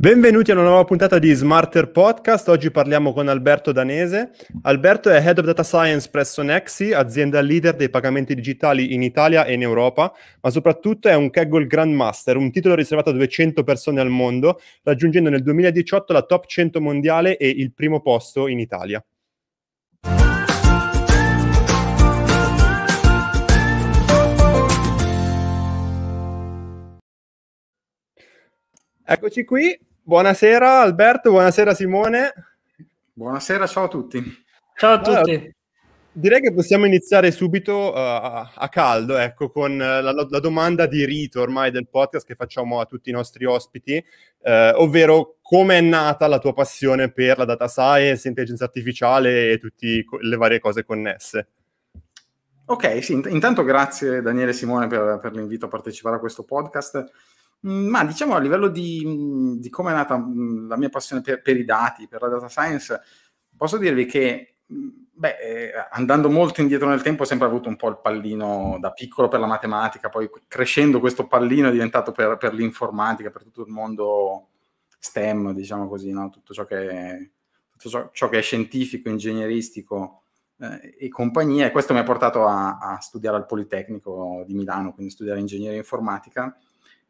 Benvenuti a una nuova puntata di Smarter Podcast. Oggi parliamo con Alberto Danese. Alberto è Head of Data Science presso Nexi, azienda leader dei pagamenti digitali in Italia e in Europa, ma soprattutto è un Kaggle Grandmaster, un titolo riservato a 200 persone al mondo, raggiungendo nel 2018 la top 100 mondiale e il primo posto in Italia. Eccoci qui, Buonasera Alberto, buonasera Simone. Buonasera, ciao a tutti. Ciao a tutti. Allora, direi che possiamo iniziare subito uh, a caldo, ecco, con la, la, domanda di rito ormai del podcast che facciamo a tutti i nostri ospiti, uh, ovvero come è nata la tua passione per la data science, intelligenza artificiale e tutte le varie cose connesse. Ok, sì, intanto grazie Daniele e Simone per, per l'invito a partecipare a questo podcast. Mhmm, ma diciamo a livello di, mhmm, di come è nata mhmm, la mia passione per, per, i dati, per la data science, posso dirvi che beh, eh, andando molto indietro nel tempo ho sempre avuto un po' il pallino da piccolo per la matematica, poi crescendo questo pallino è diventato per, per l'informatica, per tutto il mondo STEM, diciamo così, no? tutto, ciò che tutto ciò, ciò che è scientifico, ingegneristico eh, e compagnia. E questo mi ha portato a, a studiare al Politecnico di Milano, quindi studiare ingegneria informatica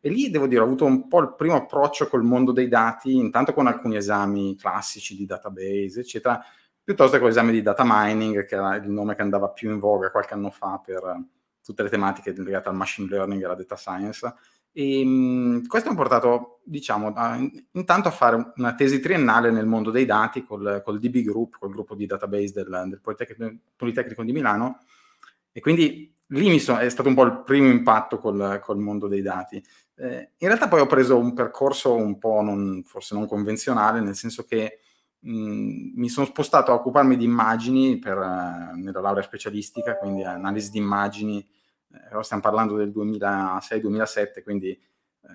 e lì devo dire, ho avuto un po' il primo approccio col mondo dei dati, intanto con alcuni esami classici di database, eccetera, piuttosto che con l'esame di data mining, che era il nome che andava più in voga qualche anno fa per tutte le tematiche legate al machine learning e alla data science. E mh, questo mi ha portato, diciamo, a, intanto a fare una tesi triennale nel mondo dei dati col, col DB Group, col gruppo di database del, del Politecnico, Politecnico di Milano. E quindi lì so, è stato un po' il primo impatto col, col mondo dei dati. Eh, in realtà poi ho preso un percorso un po' non, forse non convenzionale, nel senso che mh, mi sono spostato a occuparmi di immagini per, uh, nella laurea specialistica, quindi analisi di immagini, eh, stiamo parlando del 2006-2007, quindi eh,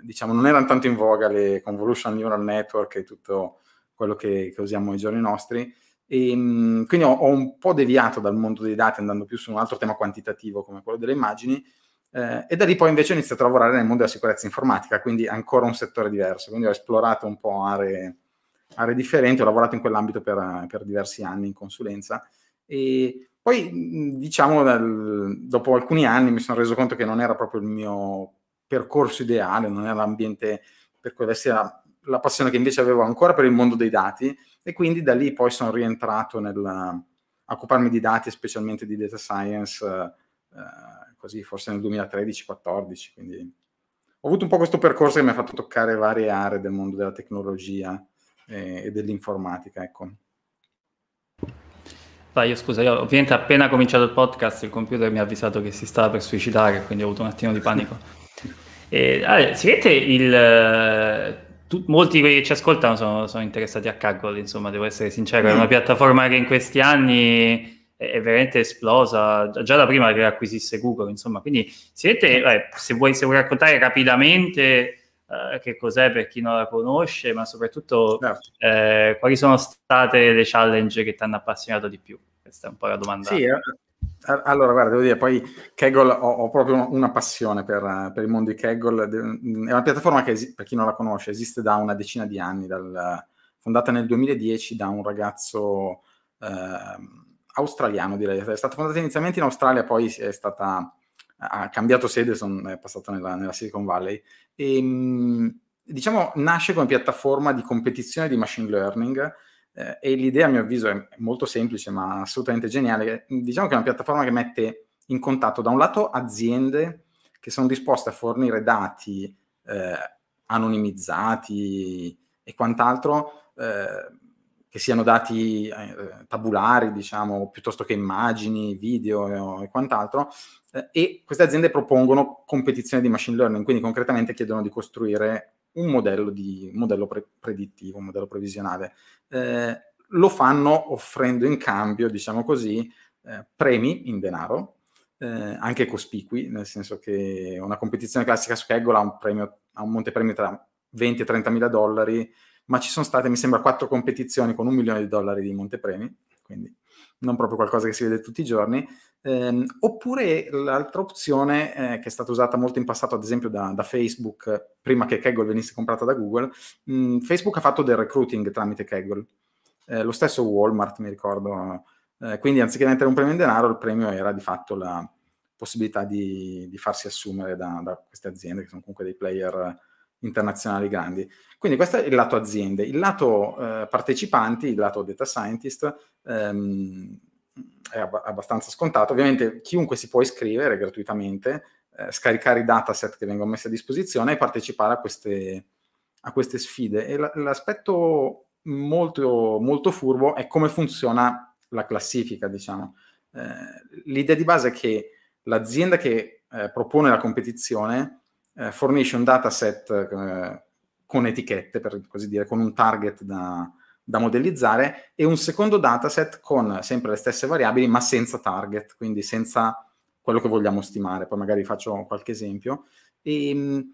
diciamo non erano tanto in voga le convolutional neural network e tutto quello che, che usiamo ai giorni nostri. E, mh, quindi ho, ho, un po' deviato dal mondo dei dati andando più su un altro tema quantitativo come quello delle immagini eh, e da lì poi invece ho iniziato a lavorare nel mondo della sicurezza informatica, quindi ancora un settore diverso. Quindi ho esplorato un po' aree, aree differenti, ho lavorato in quell'ambito per, per, diversi anni in consulenza. E poi, diciamo, dal, dopo alcuni anni mi sono reso conto che non era proprio il mio percorso ideale, non era l'ambiente per cui avessi la, la passione che invece avevo ancora per il mondo dei dati e quindi da lì poi sono rientrato nel occuparmi di dati, specialmente di data science, eh, così forse nel 2013-14, quindi ho avuto un po' questo percorso che mi ha fatto toccare varie aree del mondo della tecnologia e, e dell'informatica, ecco. Vai, io scusa, io ovviamente appena cominciato il podcast il computer mi ha avvisato che si stava per suicidare, quindi ho avuto un attimo di panico. E, allora, si vede il... Tu, molti che ci ascoltano sono, sono interessati a Kaggle, insomma, devo essere sincero, è una piattaforma che in questi anni è veramente esplosa già da prima che acquisisse Google, insomma. Quindi siete, eh, se, vuoi, se vuoi raccontare rapidamente eh, che cos'è per chi non la conosce, ma soprattutto certo. eh, quali sono state le challenge che ti hanno appassionato di più? Questa è un po' la domanda. Sì, eh, allora, guarda, devo dire, poi Kaggle ho, ho proprio una passione per, per, il mondo di Kaggle. È una piattaforma che, per chi non la conosce, esiste da una decina di anni, dal, fondata nel 2010 da un ragazzo eh, australiano direi, è stata fondata inizialmente in Australia, poi è stata, ha cambiato sede, son, è passata nella, nella Silicon Valley e ehm, diciamo nasce come piattaforma di competizione di machine learning eh, e l'idea a mio avviso è molto semplice ma assolutamente geniale. Diciamo che è una piattaforma che mette in contatto da un lato aziende che sono disposte a fornire dati eh, anonimizzati e quant'altro eh, che siano dati eh, tabulari, diciamo, piuttosto che immagini, video e, e quant'altro, eh, e queste aziende propongono competizioni di machine learning, quindi concretamente chiedono di costruire un modello, di, un modello pre- predittivo, un modello previsionale. Eh, lo fanno offrendo in cambio, diciamo così, eh, premi in denaro, eh, anche cospicui, nel senso che una competizione classica su Kaggle ha un, premio, ha un montepremio tra 20 e 30 mila dollari, ma ci sono state, mi sembra, quattro competizioni con un milione di dollari di montepremi, quindi non proprio qualcosa che si vede tutti i giorni. Eh, oppure l'altra opzione eh, che è stata usata molto in passato, ad esempio da, da Facebook, prima che Kaggle venisse comprata da Google, mh, mm, Facebook ha fatto del recruiting tramite Kaggle. Eh, lo stesso Walmart, mi ricordo. Eh, quindi anziché mettere un premio in denaro, il premio era di fatto la possibilità di, di farsi assumere da, da, queste aziende, che sono comunque dei player internazionali grandi. Quindi questo è il lato aziende. Il lato eh, partecipanti, il lato data scientist, ehm, è ab- abbastanza scontato. Ovviamente chiunque si può iscrivere gratuitamente, eh, scaricare i dataset che vengono messi a disposizione e partecipare a queste, a queste sfide. E l- l'aspetto molto, molto furbo è come funziona la classifica, diciamo. Eh, l'idea di base è che l'azienda che eh, propone la competizione eh, fornisce un dataset eh, con etichette, per così dire, con un target da, da modellizzare e un secondo dataset con sempre le stesse variabili ma senza target, quindi senza quello che vogliamo stimare. Poi magari faccio qualche esempio. E, ehm,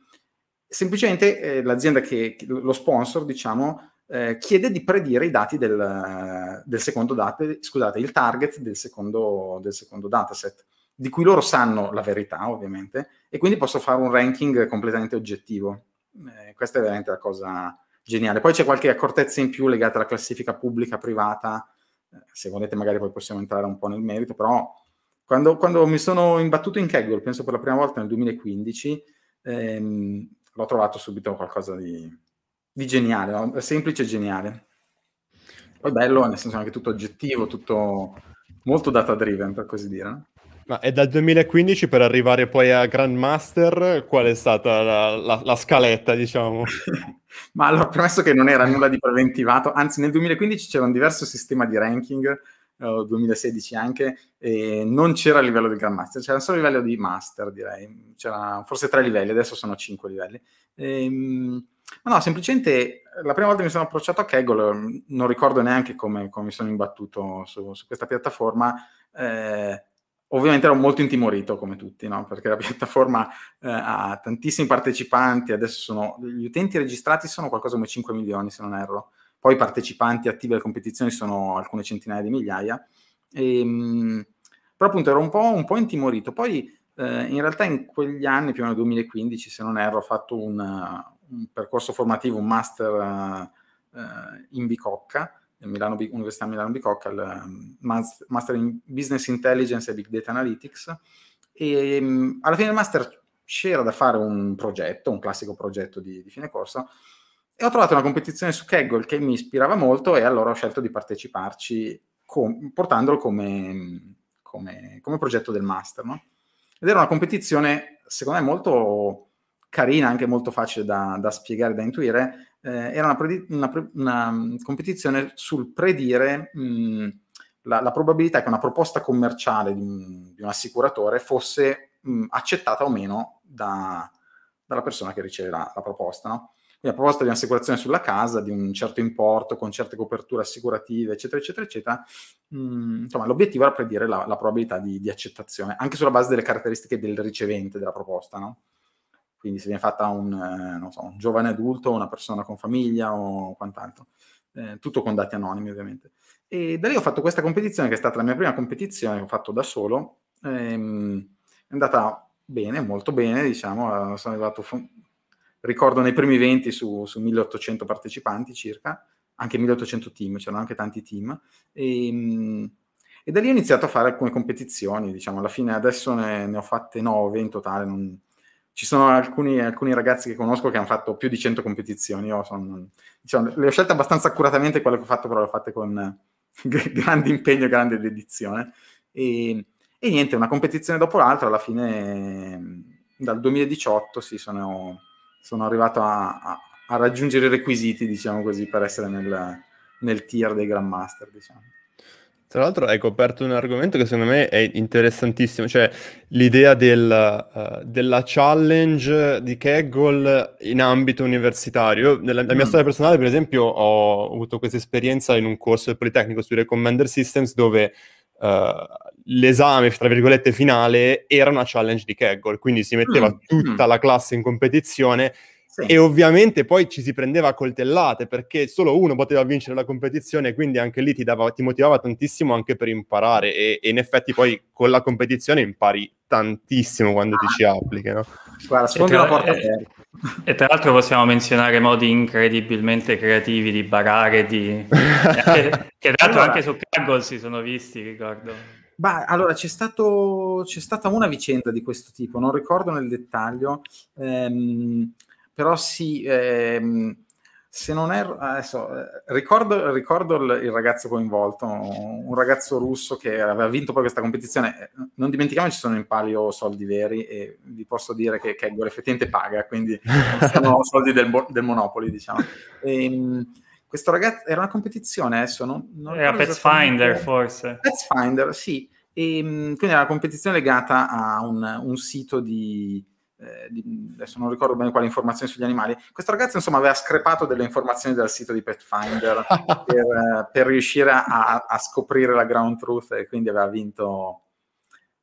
semplicemente eh, l'azienda che, lo sponsor, diciamo, eh, chiede di predire i dati del, del secondo dataset, scusate, il target del secondo, del secondo dataset, di cui loro sanno la verità, ovviamente, e quindi posso fare un ranking completamente oggettivo. Eh, questa è veramente la cosa geniale. Poi c'è qualche accortezza in più legata alla classifica pubblica, privata, eh, se volete magari poi possiamo entrare un po' nel merito, però quando, quando mi sono imbattuto in Kaggle, penso per la prima volta nel 2015, ehm, l'ho trovato subito qualcosa di, di geniale, no? semplice e geniale. Poi bello, nel senso anche tutto oggettivo, tutto molto data driven, per così dire. No? Ma è dal 2015 per arrivare poi a Grandmaster, qual è stata la, la, la scaletta, diciamo? Ma allora, premesso che non era nulla di preventivato, anzi nel 2015 c'era un diverso sistema di ranking, uh, 2016 anche, e non c'era il livello del Grandmaster, c'era solo il livello di Master, direi. C'era forse tre livelli, adesso sono cinque livelli. Ehm, ma no, semplicemente la prima volta che mi sono approcciato a Kaggle, non ricordo neanche come, come mi sono imbattuto su, su questa piattaforma, eh, ovviamente ero molto intimorito come tutti, no? perché la piattaforma eh, ha tantissimi partecipanti, adesso sono, gli utenti registrati sono qualcosa come 5 milioni se non erro, poi i partecipanti attivi alle competizioni sono alcune centinaia di migliaia, e, ehm, mh, però appunto ero un po', un po intimorito, poi eh, in realtà in quegli anni, più o meno 2015 se non erro, ho fatto un, un percorso formativo, un master uh, in Bicocca, Milano, Università Milano Bicocca, il um, Master in Business Intelligence e Big Data Analytics. E um, alla fine del master c'era da fare un progetto, un classico progetto di, di fine corso, e ho trovato una competizione su Kaggle che mi ispirava molto e allora ho scelto di parteciparci com- portandolo come, come, come, progetto del master. No? Ed era una competizione, secondo me, molto carina, anche molto facile da, da spiegare, da intuire, eh, era una, predi- una, pre- una, mm, competizione sul predire mh, mm, la, la, probabilità che una proposta commerciale di un, di un assicuratore fosse mh, mm, accettata o meno da, dalla persona che riceve la, la proposta. No? Quindi la proposta di un'assicurazione sulla casa, di un certo importo, con certe coperture assicurative, eccetera, eccetera, eccetera. Mh, insomma, l'obiettivo era predire la, la probabilità di, di, accettazione, anche sulla base delle caratteristiche del ricevente della proposta, no? Quindi se viene fatta un, eh, so, un giovane adulto, una persona con famiglia o quant'altro, eh, tutto con dati anonimi ovviamente. E da lì ho fatto questa competizione che è stata la mia prima competizione che ho fatto da solo, ehm, è andata bene, molto bene, diciamo, sono arrivato, ricordo nei primi 20 su, su 1800 partecipanti circa, anche 1800 team, c'erano anche tanti team, e, ehm, e da lì ho iniziato a fare alcune competizioni, diciamo, alla fine adesso ne, ne ho fatte 9 in totale, non, ci sono alcuni, alcuni, ragazzi che conosco che hanno fatto più di 100 competizioni. Io sono, diciamo, le ho scelte abbastanza accuratamente quelle che ho fatto, però le ho fatte con grande impegno e grande dedizione. E, e, niente, una competizione dopo l'altra, alla fine dal 2018 sì, sono, sono arrivato a, a, a, raggiungere i requisiti, diciamo così, per essere nel, nel tier dei Grandmaster, diciamo. Tra l'altro hai coperto un argomento che secondo me è interessantissimo, cioè l'idea del, uh, della challenge di Kaggle in ambito universitario. Nella, nella mia mm. storia personale, per esempio, ho avuto questa esperienza in un corso del Politecnico sui Recommender Systems dove uh, l'esame, tra virgolette, finale era una challenge di Kaggle, quindi si metteva mm. tutta mm. la classe in competizione Sì. E ovviamente poi ci si prendeva a coltellate perché solo uno poteva vincere la competizione, quindi anche lì ti, dava, ti motivava tantissimo anche per imparare. E, e, in effetti poi con la competizione impari tantissimo quando ti ci applichi. No? Guarda, sfondi la porta aperta. E tra l'altro possiamo menzionare modi incredibilmente creativi di barare, di... che tra l'altro allora, anche su Kaggle si sono visti, ricordo. Bah, allora c'è, stato, c'è stata una vicenda di questo tipo, non ricordo nel dettaglio, ehm, però sì, ehm, se non erro, adesso, eh, ricordo, ricordo il, il, ragazzo coinvolto, un ragazzo russo che aveva vinto poi questa competizione, eh, non dimentichiamo ci sono in palio soldi veri e vi posso dire che Kegel effettivamente paga, quindi sono soldi del, del Monopoly, diciamo. E, ehm, questo ragazzo era una competizione adesso non, non era Pathfinder forse. Pathfinder sì. E, ehm, quindi era una competizione legata a un, un sito di, eh, di, adesso non ricordo bene quali informazioni sugli animali questo ragazzo insomma aveva screpato delle informazioni dal sito di Pathfinder per, per, riuscire a, a, scoprire la ground truth e quindi aveva vinto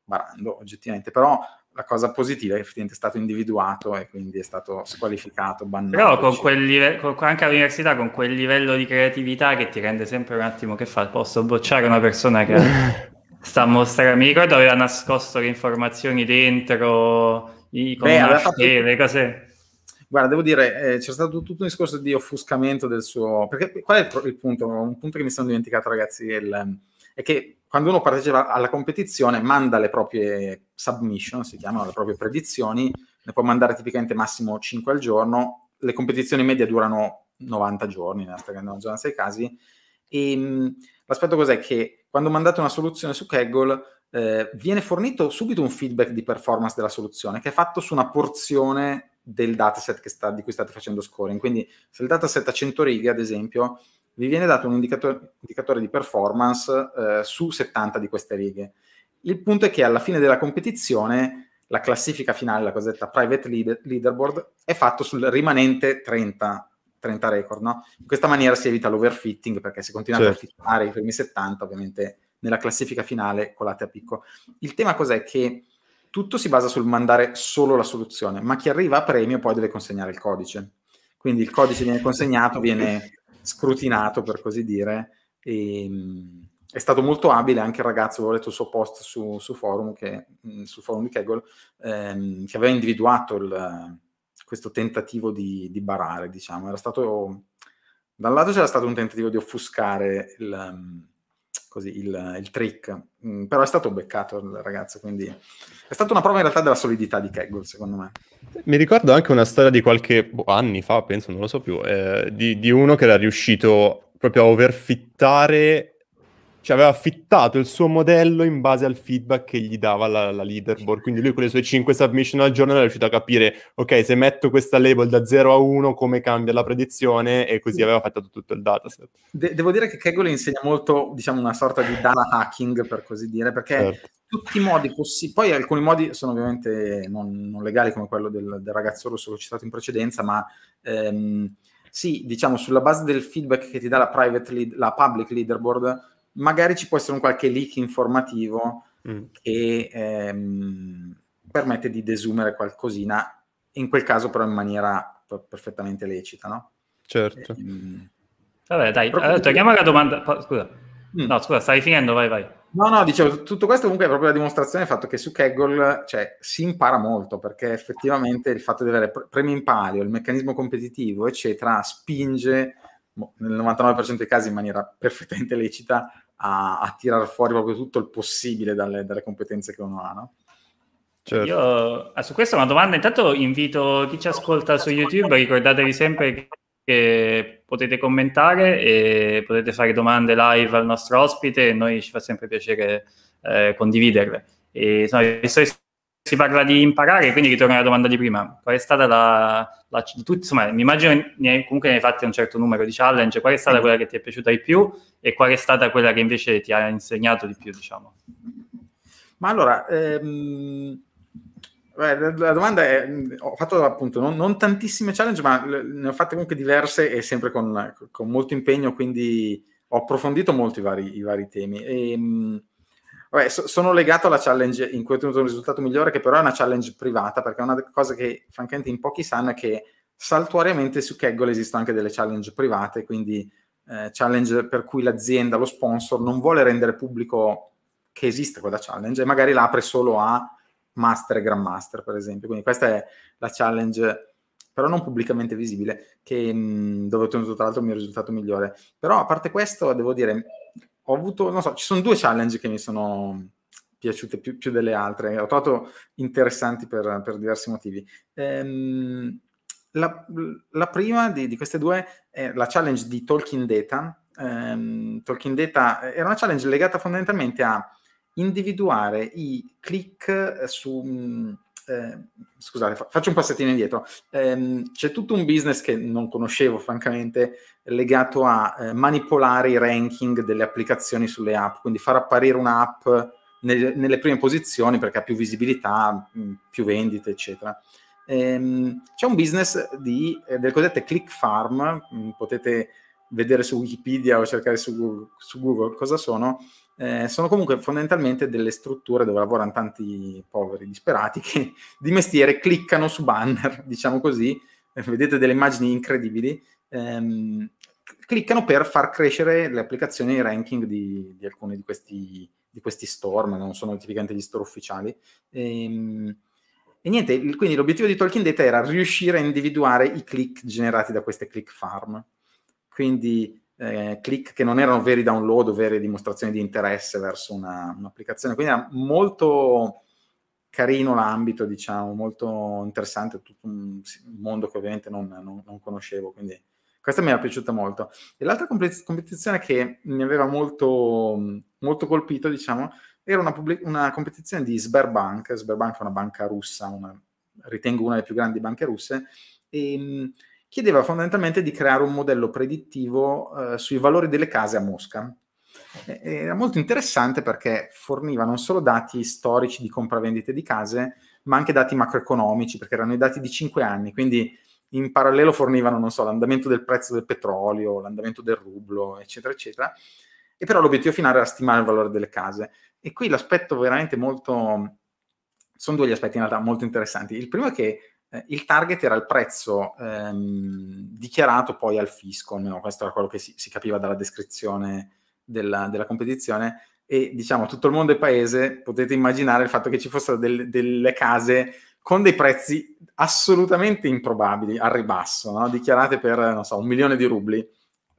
barando oggettivamente però la cosa positiva è che effettivamente è stato individuato e quindi è stato squalificato, bannato. Però con quel live- con, anche all'università con quel livello di creatività che ti rende sempre un attimo che fa, posso bocciare una persona che sta a mostrare, mi ricordo aveva nascosto le informazioni dentro, i, Beh, una fatto... le cose... Guarda, devo dire, eh, c'è stato tutto un discorso di offuscamento del suo... Perché qual è il, il punto? Un punto che mi sono dimenticato, ragazzi, è, il, è che quando uno partecipa alla competizione manda le proprie submission, si chiamano le proprie predizioni, ne può mandare tipicamente massimo 5 al giorno, le competizioni medie durano 90 giorni, nella grande maggioranza dei casi, e mh, l'aspetto cos'è? Che quando mandate una soluzione su Kaggle eh, viene fornito subito un feedback di performance della soluzione che è fatto su una porzione del dataset sta, di cui state facendo scoring. Quindi se il dataset ha 100 righe, ad esempio, vi viene dato un indicatore, indicatore di performance eh, su 70 di queste righe. Il punto è che alla fine della competizione la classifica finale, la cosiddetta private leader, leaderboard, è fatto sul rimanente 30, 30 record. No? In questa maniera si evita l'overfitting perché se continuate certo. a fittare i primi 70, ovviamente nella classifica finale colate a picco. Il tema cos'è? Che tutto si basa sul mandare solo la soluzione, ma chi arriva a premio poi deve consegnare il codice. Quindi il codice viene consegnato, viene scrutinato per così dire e, ehm, è stato molto abile anche il ragazzo, avevo letto il suo post su, su forum, che, mm, sul forum di Kegel, ehm, che aveva individuato il, questo tentativo di, di, barare, diciamo. Era stato, da un lato c'era stato un tentativo di offuscare il, così, il, il trick, mm, però è stato beccato il ragazzo, quindi è stata una prova in realtà della solidità di Kegel, secondo me. Mi ricordo anche una storia di qualche boh, anni fa, penso, non lo so più, eh, di, di, uno che era riuscito proprio a overfittare cioè aveva fittato il suo modello in base al feedback che gli dava la, la leaderboard. Quindi lui con le sue 5 submission al giorno era riuscito a capire, ok, se metto questa label da 0 a 1, come cambia la predizione, e così aveva fatto tutto il dataset. De- devo dire che Kaggle insegna molto, diciamo, una sorta di data hacking, per così dire, perché certo. tutti i modi possibili, poi alcuni modi sono ovviamente non, non legali come quello del, del, ragazzo rosso che ho citato in precedenza, ma... Ehm, sì, diciamo, sulla base del feedback che ti dà la private lead, la public leaderboard, magari ci può essere un qualche leak informativo mm. che ehm, permette di desumere qualcosina, in quel caso però in maniera perfettamente lecita, no? Certo. Ehm, Vabbè, dai, allora, torniamo alla domanda. Scusa. Mm. No, scusa, stai finendo, vai, vai. No, no, dicevo, tutto questo comunque è proprio la dimostrazione del fatto che su Kaggle cioè, si impara molto, perché effettivamente il fatto di avere premi in palio, il meccanismo competitivo, eccetera, spinge nel 99% dei casi in maniera perfettamente lecita a, a tirar fuori proprio tutto il possibile dalle, dalle competenze che uno ha, no? Certo. Io, ah, su questa è una domanda, intanto invito chi ci ascolta su YouTube, ricordatevi sempre che potete commentare e potete fare domande live al nostro ospite e noi ci fa sempre piacere eh, condividerle. E, insomma, visto che si parla di imparare, quindi ritorno alla domanda di prima. Qual è stata la... la tu, insomma, mi immagino ne, comunque ne hai fatte un certo numero di challenge, qual è stata quella che ti è piaciuta di più e qual è stata quella che invece ti ha insegnato di più, diciamo? Ma allora, ehm, la domanda è, ho fatto appunto non, non, tantissime challenge, ma ne ho fatte comunque diverse e sempre con, con molto impegno, quindi ho approfondito molto i vari, i vari temi. E, ehm, Vabbè, so, sono legato alla challenge in cui ho ottenuto un risultato migliore, che però è una challenge privata, perché una cosa che francamente in pochi sanno è che saltuariamente su Kaggle esistono anche delle challenge private, quindi eh, challenge per cui l'azienda, lo sponsor, non vuole rendere pubblico che esiste quella challenge e magari la apre solo a master e grandmaster, per esempio. Quindi questa è la challenge, però non pubblicamente visibile, che, mh, dove ho ottenuto tra l'altro il mio risultato migliore. Però a parte questo, devo dire, ho avuto, non so, ci sono due challenge che mi sono piaciute più, più delle altre, ho trovato interessanti per, per diversi motivi. Ehm, la, la, prima di, di, queste due è la challenge di Talking Data. Ehm, Talking Data era una challenge legata fondamentalmente a individuare i click su... Mm, eh, scusate, fa, faccio un passettino indietro. Eh, c'è tutto un business che non conoscevo, francamente, legato a eh, manipolare i ranking delle applicazioni sulle app, quindi far apparire un'app nelle, nelle prime posizioni perché ha più visibilità, mh, mm, più vendite, eccetera. Ehm, c'è un business di, eh, delle cosiddette click farm, mm, potete vedere su Wikipedia o cercare su Google, su Google cosa sono, eh, sono comunque fondamentalmente delle strutture dove lavorano tanti poveri disperati che di mestiere cliccano su banner, diciamo così, eh, vedete delle immagini incredibili, ehm, cliccano per far crescere le applicazioni e i ranking di, di alcuni di questi, di questi, store, ma non sono tipicamente gli store ufficiali. Ehm, e niente, quindi l'obiettivo di Talking Data era riuscire a individuare i click generati da queste click farm. Quindi eh, click che non erano veri download o vere dimostrazioni di interesse verso una, un'applicazione. Quindi era molto carino l'ambito, diciamo, molto interessante, tutto un, mondo che ovviamente non, non, non, conoscevo, quindi questa mi era piaciuta molto. E l'altra competizione che mi aveva molto, molto colpito, diciamo, era una, pubblic- una competizione di Sberbank, Sberbank è una banca russa, una, ritengo una delle più grandi banche russe, e chiedeva fondamentalmente di creare un modello predittivo eh, sui valori delle case a Mosca. Era molto interessante perché forniva non solo dati storici di compravendite di case, ma anche dati macroeconomici, perché erano i dati di cinque anni, quindi in parallelo fornivano, non so, l'andamento del prezzo del petrolio, l'andamento del rublo, eccetera, eccetera. E però l'obiettivo finale era stimare il valore delle case. E qui l'aspetto veramente molto... Sono due gli aspetti in realtà molto interessanti. Il primo è che eh, il target era il prezzo ehm, dichiarato poi al fisco, almeno questo era quello che si, si capiva dalla descrizione della, della, competizione, e diciamo tutto il mondo è paese, potete immaginare il fatto che ci fossero del, delle case con dei prezzi assolutamente improbabili, al ribasso, no? dichiarate per, non so, un milione di rubli,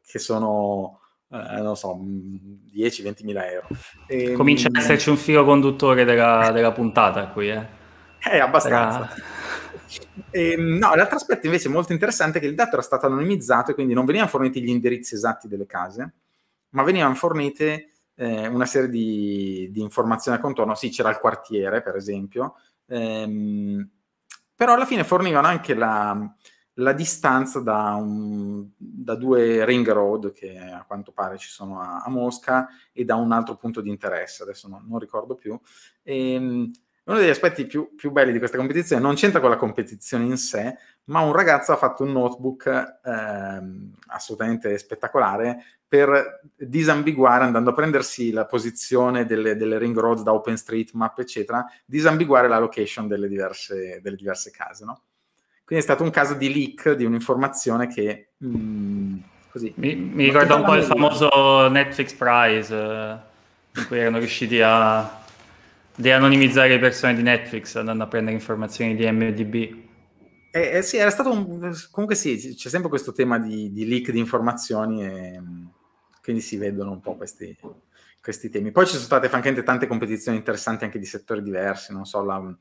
che sono, eh, non so, 10-20 mila euro. E, Comincia ad esserci un filo conduttore della, della puntata qui, eh? Eh, abbastanza. E, ehm, no, l'altro aspetto invece molto interessante è che il dato era stato anonimizzato e quindi non venivano forniti gli indirizzi esatti delle case, ma venivano fornite eh, una serie di, di, informazioni a contorno. Sì, c'era il quartiere, per esempio, ehm, però alla fine fornivano anche la, la distanza da, un, da, due ring road che a quanto pare ci sono a, a Mosca e da un altro punto di interesse, adesso non, non ricordo più. E, ehm, uno degli aspetti più, più, belli di questa competizione non c'entra con la competizione in sé, ma un ragazzo ha fatto un notebook ehm, assolutamente spettacolare per disambiguare, andando a prendersi la posizione delle, delle ring road da OpenStreetMap, eccetera, disambiguare la location delle diverse, delle diverse case. No? Quindi è stato un caso di leak di un'informazione che... Mh, mm, così, mi, mi ricorda un po' il famoso Netflix Prize, eh, in cui erano riusciti a di anonimizzare le persone di Netflix andando a prendere informazioni di MDB. Eh, eh, sì, era stato un... comunque sì, c'è sempre questo tema di, di leak di informazioni e quindi si vedono un po' questi, questi temi. Poi ci sono state francamente tante competizioni interessanti anche di settori diversi, non so, la,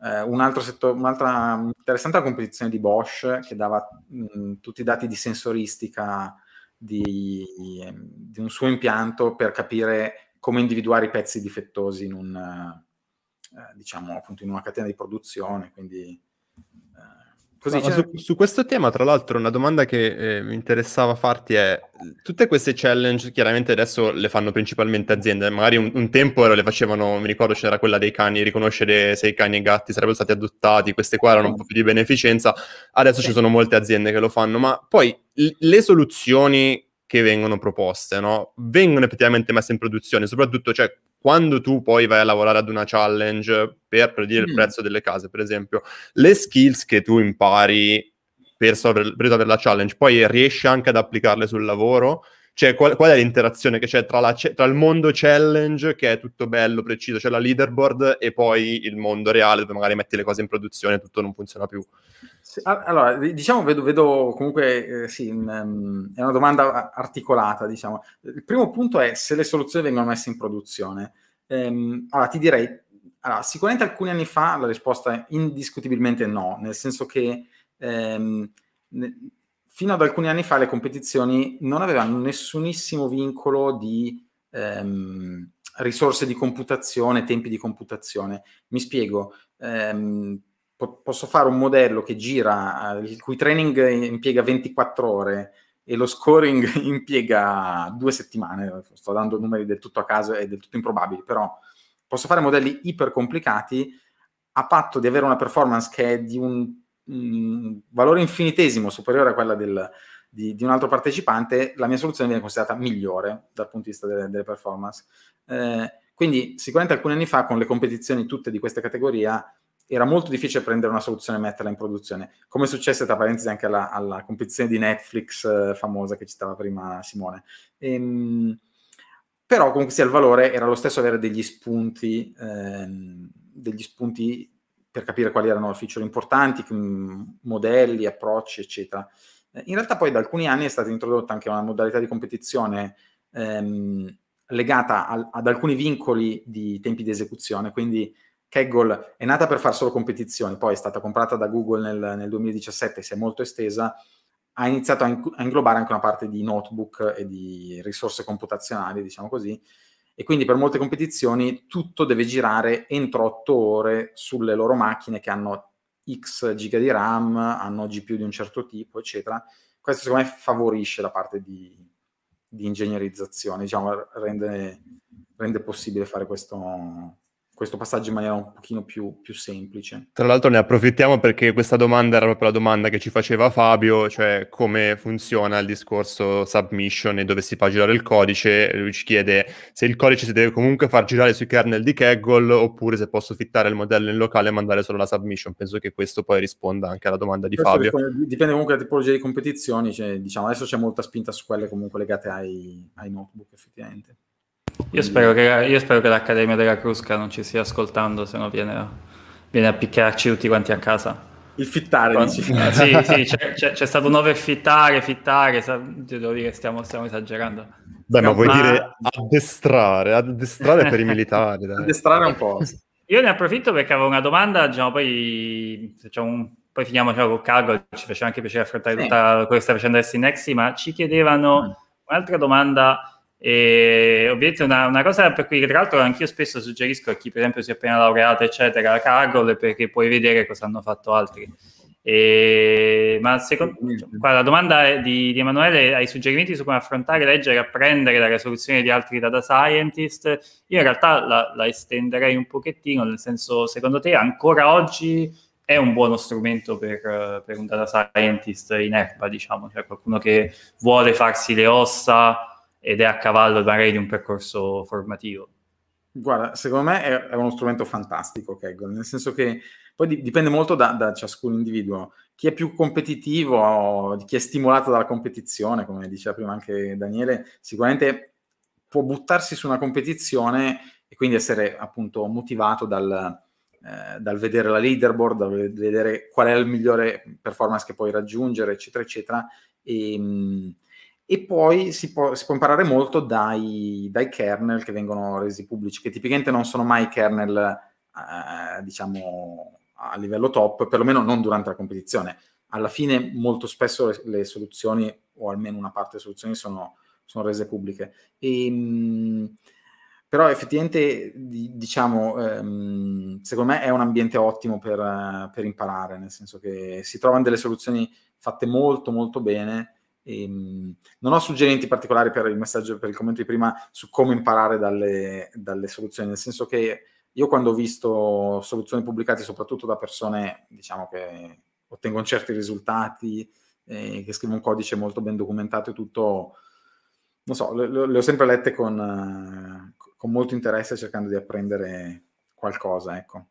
eh, un altro settore, un'altra interessante competizione di Bosch che dava mh, tutti i dati di sensoristica di, di un suo impianto per capire come individuare i pezzi difettosi in, un, eh, diciamo, in una catena di produzione, quindi... Eh, così no, su, su, questo tema, tra l'altro, una domanda che eh, mi interessava farti è: tutte queste challenge, chiaramente adesso le fanno principalmente aziende, magari un, un tempo le facevano, mi ricordo c'era quella dei cani, riconoscere se i cani e i gatti sarebbero stati adottati, queste qua erano un po' più di beneficenza, adesso sì. ci sono molte aziende che lo fanno, ma poi l- le soluzioni che vengono proposte, no? Vengono effettivamente messe in produzione, soprattutto cioè, quando tu poi vai a lavorare ad una challenge per predire mm. il prezzo delle case, per esempio, le skills che tu impari per risolvere la challenge, poi riesce anche ad applicarle sul lavoro. Cioè, qual, qual è l'interazione che c'è tra, la, tra, il mondo challenge, che è tutto bello, preciso, c'è la leaderboard, e poi il mondo reale, dove magari metti le cose in produzione e tutto non funziona più? Allora, diciamo, vedo, vedo comunque, eh, sì, um, è una domanda articolata, diciamo. Il primo punto è se le soluzioni vengono messe in produzione. Um, allora, ti direi, allora, sicuramente alcuni anni fa la risposta è indiscutibilmente no, nel senso che ne, fino ad alcuni anni fa le competizioni non avevano nessunissimo vincolo di ehm, risorse di computazione, tempi di computazione. Mi spiego, ehm, po- posso fare un modello che gira, il cui training impiega 24 ore e lo scoring impiega due settimane, sto dando numeri del tutto a caso e del tutto improbabili, però posso fare modelli iper complicati a patto di avere una performance che è di un un valore infinitesimo superiore a quella del, di, di, un altro partecipante, la mia soluzione viene considerata migliore dal punto di vista delle, delle performance. Eh, quindi sicuramente alcuni anni fa con le competizioni tutte di questa categoria era molto difficile prendere una soluzione e metterla in produzione, come è successo tra parentesi anche alla, alla competizione di Netflix eh, famosa che citava prima Simone. Ehm, però comunque sia il valore era lo stesso avere degli spunti, ehm, degli spunti per capire quali erano feature importanti, modelli, approcci, eccetera. Eh, in realtà poi da alcuni anni è stata introdotta anche una modalità di competizione ehm, legata al, ad alcuni vincoli di tempi di esecuzione, quindi Kaggle è nata per fare solo competizioni, poi è stata comprata da Google nel, nel 2017, si è molto estesa, ha iniziato a, a, inglobare anche una parte di notebook e di risorse computazionali, diciamo così, e quindi per molte competizioni tutto deve girare entro 8 ore sulle loro macchine che hanno X giga di RAM, hanno GPU di un certo tipo, eccetera. Questo secondo me favorisce la parte di, di ingegnerizzazione, diciamo, rende, rende possibile fare questo, questo passaggio in maniera un pochino più, più, semplice. Tra l'altro ne approfittiamo perché questa domanda era proprio la domanda che ci faceva Fabio, cioè come funziona il discorso submission e dove si fa girare il codice. Lui ci chiede se il codice si deve comunque far girare sui kernel di Kaggle oppure se posso fittare il modello in locale e mandare solo la submission. Penso che questo poi risponda anche alla domanda di questo Fabio. Risponde, dipende comunque dalla tipologia di competizioni, cioè, diciamo adesso c'è molta spinta su quelle comunque legate ai, ai notebook effettivamente. Io spero, che, io spero che l'Accademia della Crusca non ci stia ascoltando, se no viene, viene a picchiarci tutti quanti a casa. Il fittare, Quando, dici. Sì, sì, c'è, c'è, c'è, stato un overfittare, fittare, devo dire stiamo, stiamo esagerando. Beh, ma vuoi ma... dire addestrare, addestrare per i militari. Dai. Addestrare un po'. Io ne approfitto perché avevo una domanda, diciamo, poi, diciamo, un, poi finiamo diciamo, col cargo, ci faceva anche piacere affrontare sì. tutta quello che sta facendo adesso in Nexi, ma ci chiedevano mm. un'altra domanda e ovviamente una, una, cosa per cui tra l'altro anch'io spesso suggerisco a chi per esempio si è appena laureato eccetera Kaggle perché puoi vedere cosa hanno fatto altri. E, ma secondo qua la domanda di, di, Emanuele hai suggerimenti su come affrontare, leggere, apprendere dalle soluzioni di altri data scientist? Io in realtà la, la estenderei un pochettino nel senso secondo te ancora oggi è un buono strumento per, per un data scientist in erba diciamo? Cioè qualcuno che vuole farsi le ossa ed è a cavallo magari di un percorso formativo. Guarda, secondo me è, è uno strumento fantastico Kaggle, nel senso che poi dipende molto da, da, ciascun individuo. Chi è più competitivo, chi è stimolato dalla competizione, come diceva prima anche Daniele, sicuramente può buttarsi su una competizione e quindi essere appunto motivato dal, eh, dal vedere la leaderboard, dal vedere qual è il migliore performance che puoi raggiungere, eccetera, eccetera. E, mh, e poi si può, si può imparare molto dai, dai, kernel che vengono resi pubblici, che tipicamente non sono mai kernel, eh, diciamo, a livello top, perlomeno non durante la competizione. Alla fine molto spesso le, le soluzioni, o almeno una parte delle soluzioni, sono, sono rese pubbliche. E, mh, però effettivamente, diciamo, ehm, secondo me è un ambiente ottimo per, per imparare, nel senso che si trovano delle soluzioni fatte molto molto bene ehm, non ho suggerimenti particolari per il messaggio, per il commento di prima su come imparare dalle, dalle, soluzioni, nel senso che io quando ho visto soluzioni pubblicate soprattutto da persone diciamo che ottengono certi risultati, eh, che scrivono un codice molto ben documentato e tutto, non so, le, le ho sempre lette con, uh, con molto interesse cercando di apprendere qualcosa, ecco.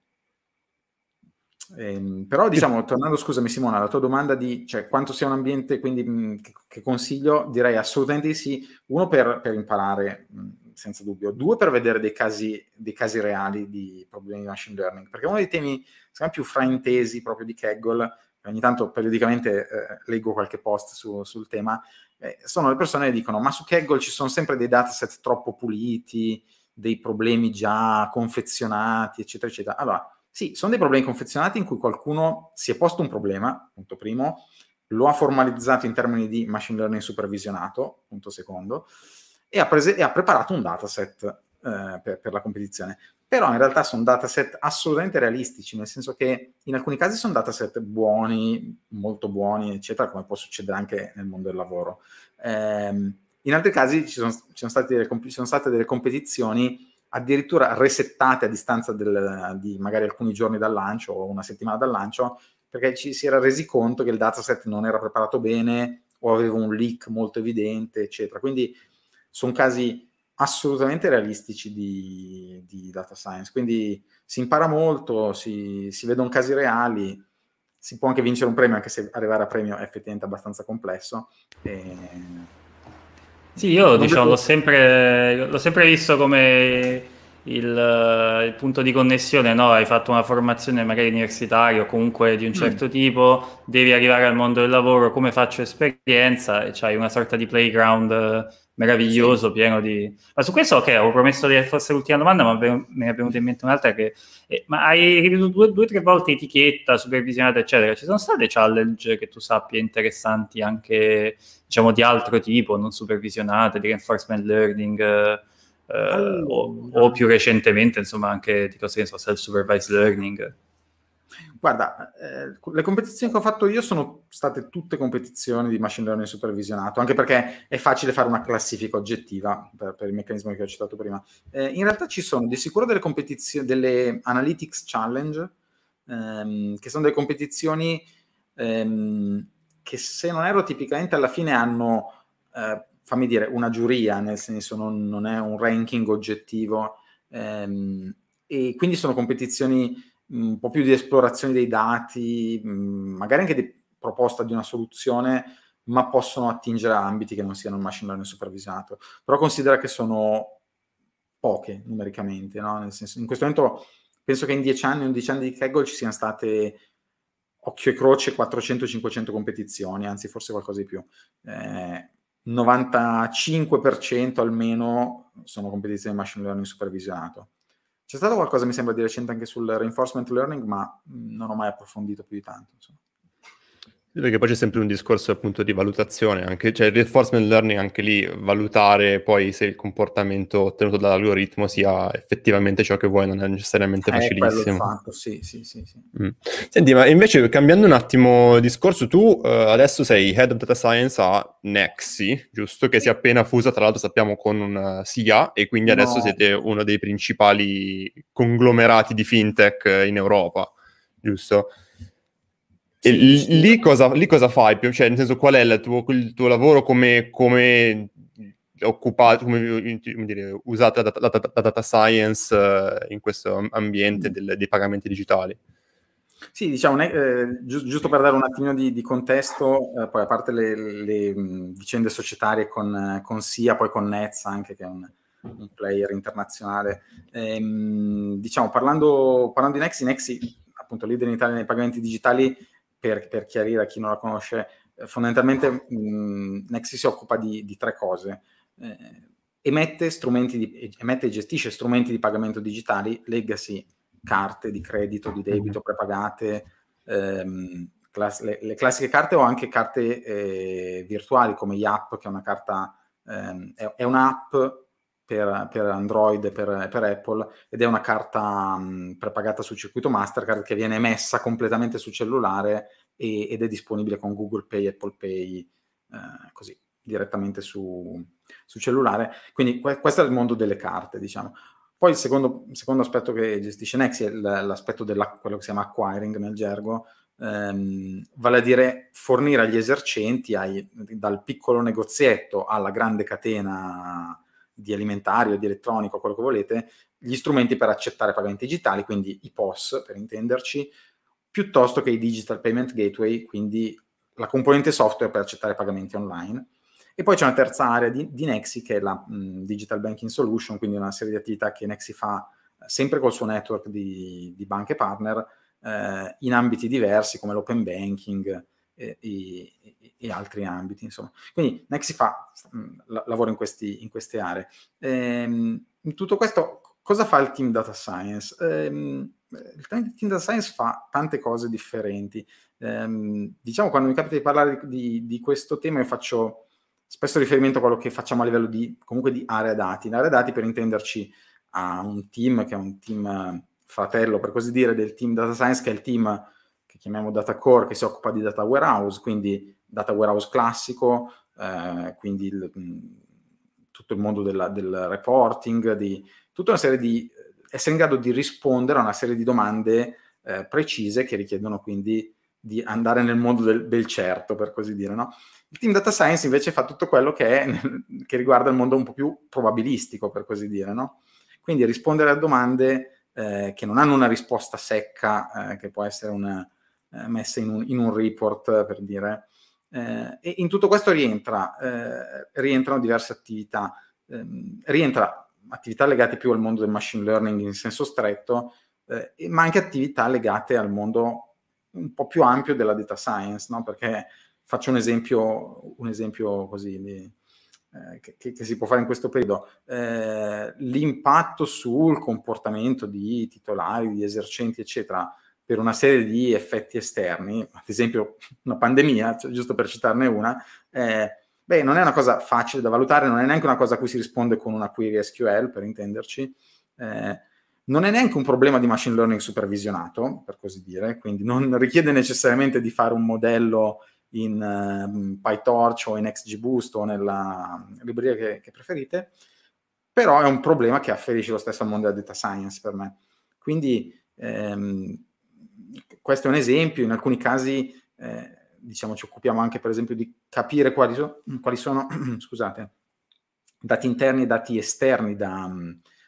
Ehm, però diciamo, tornando, scusami Simona, alla tua domanda di cioè, quanto sia un ambiente quindi, mh, che, che, consiglio, direi assolutamente sì. Uno per, per imparare, mh, senza dubbio. Due per vedere dei casi, dei casi, reali di problemi di machine learning. Perché uno dei temi, secondo più fraintesi proprio di Kaggle, ogni tanto periodicamente eh, leggo qualche post su, sul tema, eh, sono le persone che dicono ma su Kaggle ci sono sempre dei dataset troppo puliti, dei problemi già confezionati, eccetera, eccetera. Allora, sì, sono dei problemi confezionati in cui qualcuno si è posto un problema, punto primo, lo ha formalizzato in termini di machine learning supervisionato, punto secondo, e ha, prese- e ha preparato un dataset eh, per, per, la competizione. Però in realtà sono dataset assolutamente realistici, nel senso che in alcuni casi sono dataset buoni, molto buoni, eccetera, come può succedere anche nel mondo del lavoro. Eh, in altri casi ci sono, ci sono, delle, ci sono state delle competizioni addirittura resettate a distanza del, di magari alcuni giorni dal lancio o una settimana dal lancio, perché ci si era resi conto che il dataset non era preparato bene o aveva un leak molto evidente, eccetera. Quindi sono casi assolutamente realistici di, di, data science. Quindi si impara molto, si, si, vedono casi reali, si può anche vincere un premio, anche se arrivare a premio è effettivamente abbastanza complesso. E sì, io diciamo, l'ho, sempre, l'ho sempre visto come il, il, punto di connessione, no? Hai fatto una formazione magari universitaria o comunque di un mm. certo mm. tipo, devi arrivare al mondo del lavoro, come faccio esperienza e c'hai una sorta di playground meraviglioso, sì. pieno di... Ma su questo, ok, avevo promesso di fosse l'ultima domanda, ma ne è venuta in mente un'altra che... Eh, ma hai ripetuto due o tre volte etichetta, supervisionata, eccetera. Ci sono state challenge che tu sappia interessanti anche diciamo di altro tipo, non supervisionate, di reinforcement learning eh, allora. o, o, più recentemente insomma anche di cosa ne so, self-supervised learning? Guarda, eh, le competizioni che ho fatto io sono state tutte competizioni di machine learning supervisionato, anche perché è facile fare una classifica oggettiva per, per il meccanismo che ho citato prima. Eh, in realtà ci sono di sicuro delle competizioni, delle Analytics Challenge, ehm, che sono delle competizioni ehm, che se non erro tipicamente alla fine hanno, eh, fammi dire, una giuria, nel senso non, non è un ranking oggettivo, ehm, e quindi sono competizioni un po' più di esplorazione dei dati, magari anche di proposta di una soluzione, ma possono attingere a ambiti che non siano il machine learning supervisato. Però considera che sono poche numericamente, no? Nel senso, in questo momento penso che in 10 anni, 11 anni di Kaggle ci siano state occhio e croce 400-500 competizioni, anzi forse qualcosa di più. Eh, 95% almeno sono competizioni di machine learning supervisionato. C'è stato qualcosa, mi sembra, di recente anche sul reinforcement learning, ma non ho mai approfondito più di tanto. Insomma. Perché poi c'è sempre un discorso appunto di valutazione, anche, cioè il reinforcement learning anche lì, valutare poi se il comportamento ottenuto dall'algoritmo sia effettivamente ciò che vuoi, non è necessariamente è facilissimo. Fatto, sì, sì, sì, sì. Mm. Senti, ma invece cambiando un attimo discorso, tu uh, adesso sei Head of Data Science a Nexi, giusto? Che si è appena fusa, tra l'altro sappiamo, con una SIA e quindi no. adesso siete uno dei principali conglomerati di fintech in Europa, giusto? E lì, cosa, lì cosa fai? Cioè, nel senso, qual è il tuo, il tuo lavoro? Come, come occupato, come, come dire, usate la, la, la, data science uh, in questo ambiente del, dei pagamenti digitali? Sì, diciamo, eh, gi- giusto per dare un attimo di, di contesto, eh, poi a parte le, le vicende societarie con, con, SIA, poi con Nets anche, che è un, un player internazionale, ehm, diciamo, parlando, parlando di Nexi, Nexi, appunto leader in Italia nei pagamenti digitali, per, per chiarire a chi non la conosce, eh, fondamentalmente mh, Nexi si occupa di, di tre cose. Eh, emette, di, emette, e gestisce strumenti di pagamento digitali, legacy, carte di credito, di debito mhm. prepagate, ehm, class- le, le, classiche carte o anche carte eh, virtuali come YAP, che è una carta, ehm, è, è, un'app per, per Android e per, per, Apple ed è una carta mh, prepagata sul circuito Mastercard che viene emessa completamente sul cellulare e, ed è disponibile con Google Pay, Apple Pay, eh, così direttamente su, su cellulare. Quindi que- questo è il mondo delle carte, diciamo. Poi il secondo, secondo aspetto che gestisce Nexi è l- l'aspetto di quello che si chiama acquiring nel gergo, ehm, vale a dire fornire agli esercenti, ai, dal piccolo negozietto alla grande catena di alimentario, di elettronico, quello che volete, gli strumenti per accettare pagamenti digitali, quindi i POS per intenderci, piuttosto che i digital payment gateway, quindi la componente software per accettare pagamenti online. E poi c'è una terza area di, di Nexi che è la mh, Digital Banking Solution, quindi una serie di attività che Nexi fa sempre col suo network di, di banche partner eh, in ambiti diversi come l'open banking e, e, altri ambiti. Insomma. Quindi Nexi fa, mh, lavora in, questi, in queste aree. Ehm, in tutto questo cosa fa il team data science? Ehm, il team data science fa tante cose differenti. Ehm, diciamo, quando mi capita di parlare di, di, di, questo tema, io faccio spesso riferimento a quello che facciamo a livello di, comunque di area dati. L'area dati, per intenderci, a un team che è un team fratello, per così dire, del team data science, che è il team che chiamiamo data core, che si occupa di data warehouse, quindi data warehouse classico, eh, quindi il, tutto il mondo della, del reporting, di tutta una serie di essere in grado di rispondere a una serie di domande eh, precise che richiedono quindi di andare nel mondo del, del certo, per così dire. No? Il team data science invece fa tutto quello che, è, che riguarda il mondo un po' più probabilistico, per così dire. No? Quindi rispondere a domande eh, che non hanno una risposta secca, eh, che può essere una, eh, messa in un, in un, report, per dire. Eh, e in tutto questo rientra, eh, rientrano diverse attività. Ehm, rientra attività legate più al mondo del machine learning in senso stretto, eh, ma anche attività legate al mondo un po' più ampio della data science, no? perché faccio un esempio, un esempio così di, eh, che, che, si può fare in questo periodo. Eh, l'impatto sul comportamento di titolari, di esercenti, eccetera, per una serie di effetti esterni, ad esempio una pandemia, cioè, giusto per citarne una, eh, Beh, non è una cosa facile da valutare, non è neanche una cosa a cui si risponde con una query SQL, per intenderci. Eh, non è neanche un problema di machine learning supervisionato, per così dire, quindi non richiede necessariamente di fare un modello in uh, PyTorch o in XGBoost o nella libreria che, che, preferite, però è un problema che afferisce lo stesso al mondo della data science per me. Quindi ehm, questo è un esempio, in alcuni casi eh, diciamo, ci occupiamo anche per esempio di capire quali, so, quali sono, scusate, dati interni e dati esterni da,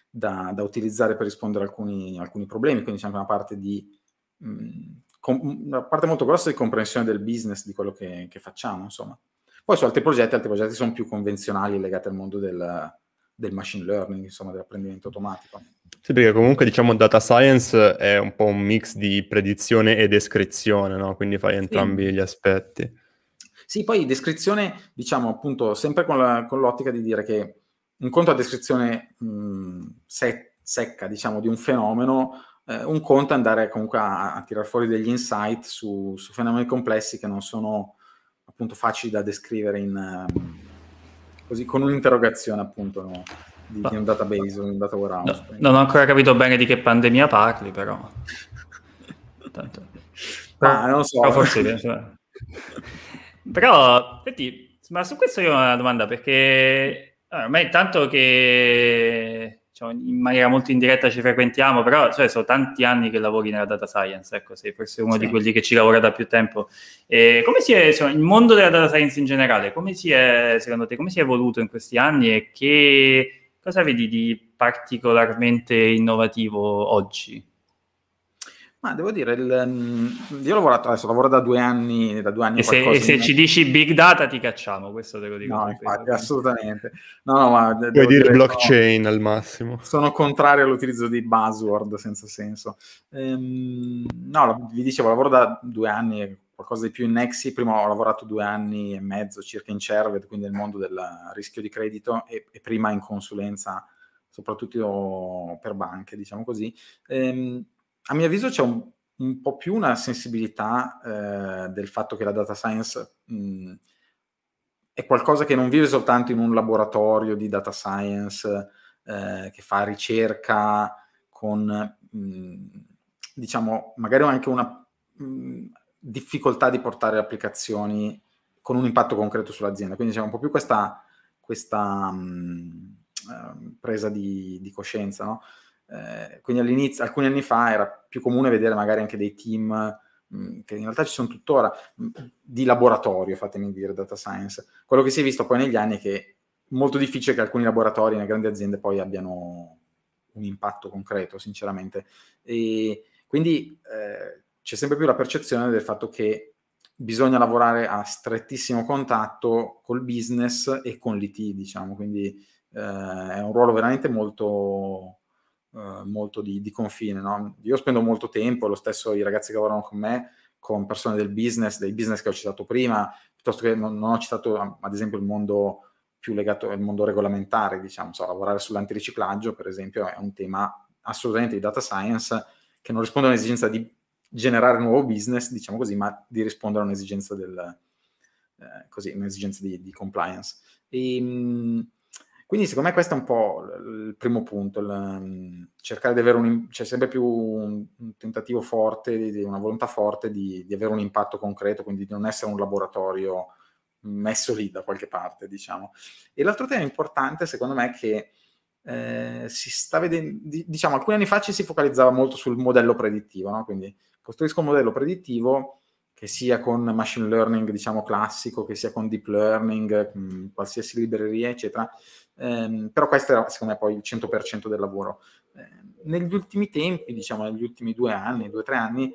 da, da, utilizzare per rispondere a alcuni, alcuni, problemi, quindi c'è anche una parte, di, mh, com, una parte molto grossa di comprensione del business, di quello che, che, facciamo, insomma. Poi su altri progetti, altri progetti sono più convenzionali legati al mondo del, del machine learning, insomma, dell'apprendimento automatico. Sì, perché comunque diciamo data science è un po' un mix di predizione e descrizione, no? Quindi fai entrambi sì. gli aspetti. Sì, poi descrizione, diciamo appunto, sempre con, la, con l'ottica di dire che un conto a descrizione mh, sec- secca, diciamo, di un fenomeno, eh, un conto è andare comunque a, a tirar fuori degli insight su, su, fenomeni complessi che non sono appunto facili da descrivere in, così, con un'interrogazione appunto, no? Di, di un database, un data warehouse. No, non ho ancora capito bene di che pandemia parli, però. Tanto. Ah, non so. Però forse... però, senti, ma su questo io ho una domanda, perché ormai eh, tanto che diciamo, in maniera molto indiretta ci frequentiamo, però cioè, sono tanti anni che lavori nella data science, ecco, sei forse uno sì. di quelli che ci lavora da più tempo. E come si è, insomma, il mondo della data science in generale, come si è, secondo te, come si è evoluto in questi anni e che Cosa vedi di particolarmente innovativo oggi? Ma devo dire, il, mm, io ho lavorato, adesso lavoro da due anni, da due anni e se, e se ci dici big data ti cacciamo, questo te lo dico. No, infatti, assolutamente. No, no, ma Puoi dire, dire blockchain no, al massimo. Sono contrario all'utilizzo di buzzword senza senso. Ehm, no, vi dicevo, lavoro da due anni, qualcosa di più in Nexi. Prima ho lavorato due anni e mezzo circa in Cerved, quindi nel mondo del rischio di credito, e, e prima in consulenza, soprattutto per banche, diciamo così. Ehm, a mio avviso c'è un, un po' più una sensibilità eh, del fatto che la data science mh, è qualcosa che non vive soltanto in un laboratorio di data science eh, che fa ricerca con, mh, diciamo, magari anche una mh, difficoltà di portare applicazioni con un impatto concreto sull'azienda. Quindi c'è un po' più questa, questa uh, presa di, di coscienza. No? Eh, quindi all'inizio, alcuni anni fa, era più comune vedere magari anche dei team mh, che in realtà ci sono tuttora mh, di laboratorio, fatemi dire, data science. Quello che si è visto poi negli anni è che è molto difficile che alcuni laboratori nelle grandi aziende poi abbiano un impatto concreto, sinceramente. E quindi eh, c'è sempre più la percezione del fatto che bisogna lavorare a strettissimo contatto col business e con l'IT, diciamo, quindi eh, è un ruolo veramente molto, eh, molto di, di confine. No? Io spendo molto tempo, lo stesso i ragazzi che lavorano con me, con persone del business, dei business che ho citato prima, piuttosto che non, non ho citato ad esempio il mondo più legato al mondo regolamentare, diciamo, so, lavorare sull'antiriciclaggio, per esempio, è un tema assolutamente di data science che non risponde a un'esigenza di generare nuovo business, diciamo così, ma di rispondere a un'esigenza, del, eh, così, un'esigenza di, di compliance. E, mh, quindi secondo me questo è un po' il primo punto, il, cercare di avere un... c'è sempre più un, tentativo forte, una volontà forte di, di, avere un impatto concreto, quindi di non essere un laboratorio messo lì da qualche parte, diciamo. E l'altro tema importante secondo me è che eh, si sta vedendo, diciamo, alcuni anni fa ci si focalizzava molto sul modello predittivo, no? quindi costruisco un modello predittivo che sia con machine learning, diciamo, classico, che sia con deep learning, mh, qualsiasi libreria, eccetera, ehm, però questo era, secondo me, poi il 100% del lavoro. Eh, negli ultimi tempi, diciamo, negli ultimi due anni, due o tre anni,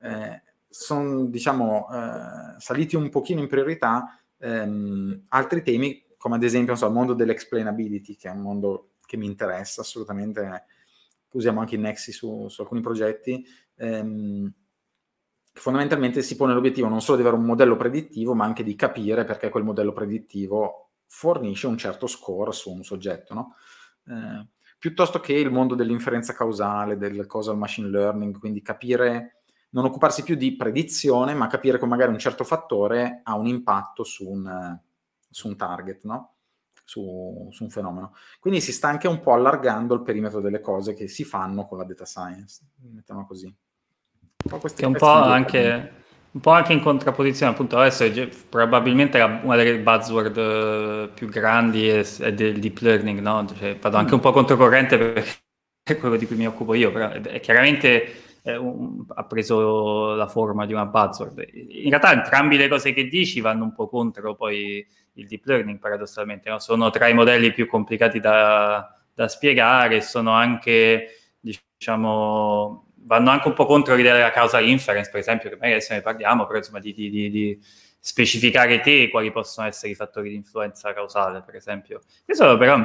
eh, sono, diciamo, eh, saliti un pochino in priorità ehm, altri temi, come ad esempio, so, il mondo dell'explainability, che è un mondo che mi interessa assolutamente, usiamo anche i Nexi su, su alcuni progetti, ehm, fondamentalmente si pone l'obiettivo non solo di avere un modello predittivo, ma anche di capire perché quel modello predittivo fornisce un certo score su un soggetto, no? eh, piuttosto che il mondo dell'inferenza causale, del causal machine learning, quindi capire, non occuparsi più di predizione, ma capire come magari un certo fattore ha un impatto su un, su un target, no? Su, su, un fenomeno. Quindi si sta anche un po' allargando il perimetro delle cose che si fanno con la data science, mettiamo così. Un che è un po' anche un po' anche in contrapposizione, appunto adesso è, probabilmente una delle buzzword uh, più grandi è, è, del deep learning, no? Cioè, vado anche un po' controcorrente perché è quello di cui mi occupo io, però è, è chiaramente un, ha preso la forma di una buzzword. In realtà entrambe le cose che dici vanno un po' contro poi il deep learning, paradossalmente, no? sono tra i modelli più complicati da, da spiegare, sono anche, diciamo, vanno anche un po' contro l'idea della causa inference, per esempio, che magari adesso ne parliamo, però insomma di, di, di, di, specificare te quali possono essere i fattori di influenza causale, per esempio. Questo però...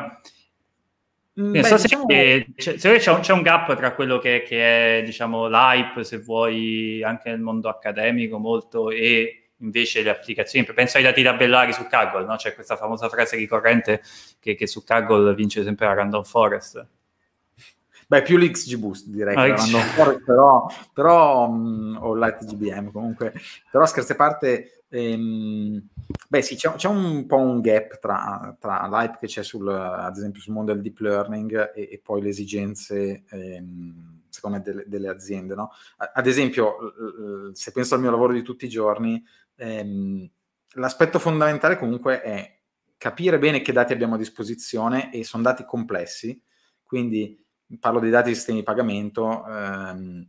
Mm, beh, so diciamo... se, c'è, c'è, un, c'è, un, gap tra quello che, che, è, diciamo, l'hype, se vuoi, anche nel mondo accademico molto, e invece le applicazioni. Penso ai dati tabellari su Kaggle, no? C'è questa famosa frase ricorrente che, che su Kaggle vince sempre la Random Forest. Beh, più l'XG Boost direi, ah, Forest, però, però um, o l'ITGBM comunque, però scherzi a parte, ehm, beh sì, c'è, c'è, un po' un gap tra, tra l'hype che c'è sul, ad esempio sul mondo del deep learning e, e poi le esigenze, ehm, secondo me, delle, delle aziende, no? Ad esempio, se penso al mio lavoro di tutti i giorni, ehm, l'aspetto fondamentale comunque è capire bene che dati abbiamo a disposizione e sono dati complessi, quindi parlo dei dati di sistemi di pagamento, ehm,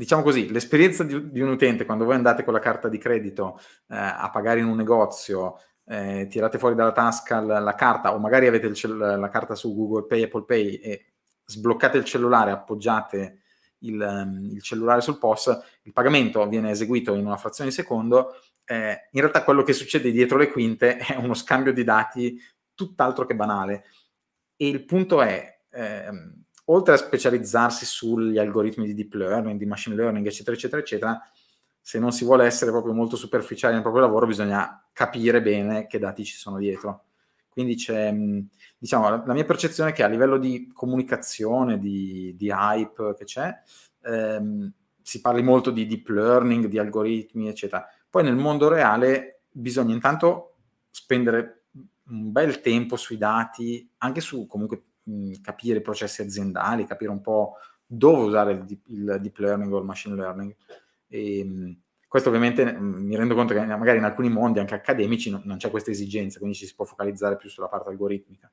diciamo così, l'esperienza di, di, un utente quando voi andate con la carta di credito eh, a pagare in un negozio, eh, tirate fuori dalla tasca la, la carta o magari avete cell- la carta su Google Pay, Apple Pay e sbloccate il cellulare, appoggiate il, um, il cellulare sul POS, il pagamento viene eseguito in una frazione di secondo, eh, in realtà quello che succede dietro le quinte è uno scambio di dati tutt'altro che banale. E il punto è, ehm, oltre a specializzarsi sugli algoritmi di deep learning, di machine learning, eccetera, eccetera, eccetera, se non si vuole essere proprio molto superficiali nel proprio lavoro, bisogna capire bene che dati ci sono dietro. Quindi c'è, diciamo, la, mia percezione è che a livello di comunicazione, di, di hype che c'è, ehm, si parli molto di deep learning, di algoritmi, eccetera. Poi nel mondo reale bisogna intanto spendere un bel tempo sui dati, anche su comunque mh, capire i processi aziendali, capire un po' dove usare il deep, il deep learning o il machine learning. E, mh, questo ovviamente mi rendo conto che magari in alcuni mondi, anche accademici, no, non c'è questa esigenza, quindi ci si può focalizzare più sulla parte algoritmica.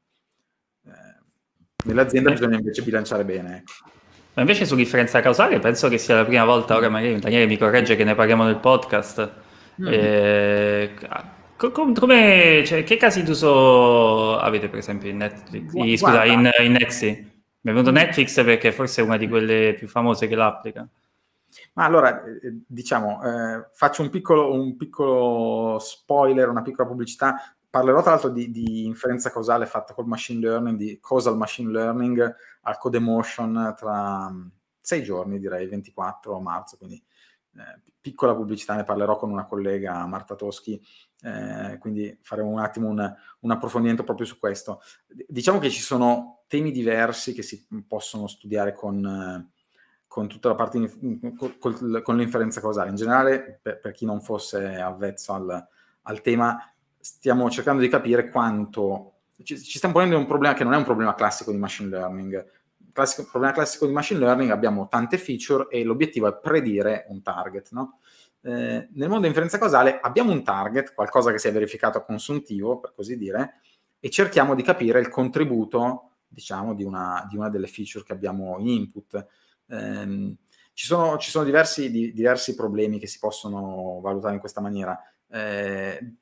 Eh, nell'azienda bisogna invece bilanciare bene. Ecco. Ma invece su differenza causale penso che sia la prima volta, ora magari Daniele mi corregge che ne parliamo nel podcast. Mm. Eh, come, cioè, che casi d'uso avete per esempio in Netflix? Guarda, scusa, in, in Nexi? Mi è venuto mm. Netflix perché forse è una di quelle più famose che l'applica. Ma allora, eh, diciamo, eh, faccio un piccolo, un piccolo, spoiler, una piccola pubblicità. Parlerò tra l'altro di, di, inferenza causale fatta col machine learning, di causal machine learning al Codemotion tra mm, sei giorni, direi, 24 marzo, quindi eh, piccola pubblicità, ne parlerò con una collega, Marta Toschi, eh, quindi faremo un attimo un, un, approfondimento proprio su questo. Diciamo che ci sono temi diversi che si possono studiare con, con tutta la parte, in, con, con, l'inferenza causale. In generale, per, per chi non fosse avvezzo al, al, tema, stiamo cercando di capire quanto... Ci, ci stiamo ponendo un problema che non è un problema classico di machine learning, classico, problema classico di machine learning abbiamo tante feature e l'obiettivo è predire un target. No? Eh, nel mondo di inferenza causale abbiamo un target, qualcosa che si è verificato a consuntivo, per così dire, e cerchiamo di capire il contributo, diciamo, di una, di una delle feature che abbiamo in input. Eh, ci sono, ci sono diversi, di, diversi, problemi che si possono valutare in questa maniera, eh,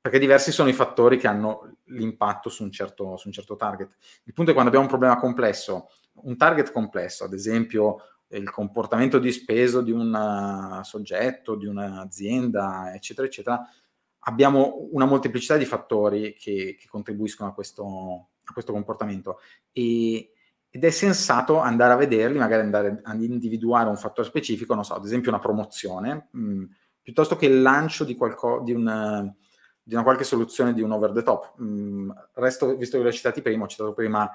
perché diversi sono i fattori che hanno l'impatto su un, certo, su un certo target. Il punto è quando abbiamo un problema complesso un target complesso, ad esempio il comportamento di speso di un uh, soggetto, di un'azienda, eccetera, eccetera, abbiamo una molteplicità di fattori che, che contribuiscono a questo, a questo comportamento e, ed è sensato andare a vederli, magari andare ad individuare un fattore specifico, non so, ad esempio una promozione, mh, mm, piuttosto che il lancio di, qualco, di, una, di, una, qualche soluzione di un over the top. Mh, mm, resto, visto che l'ho citati prima, ho citato prima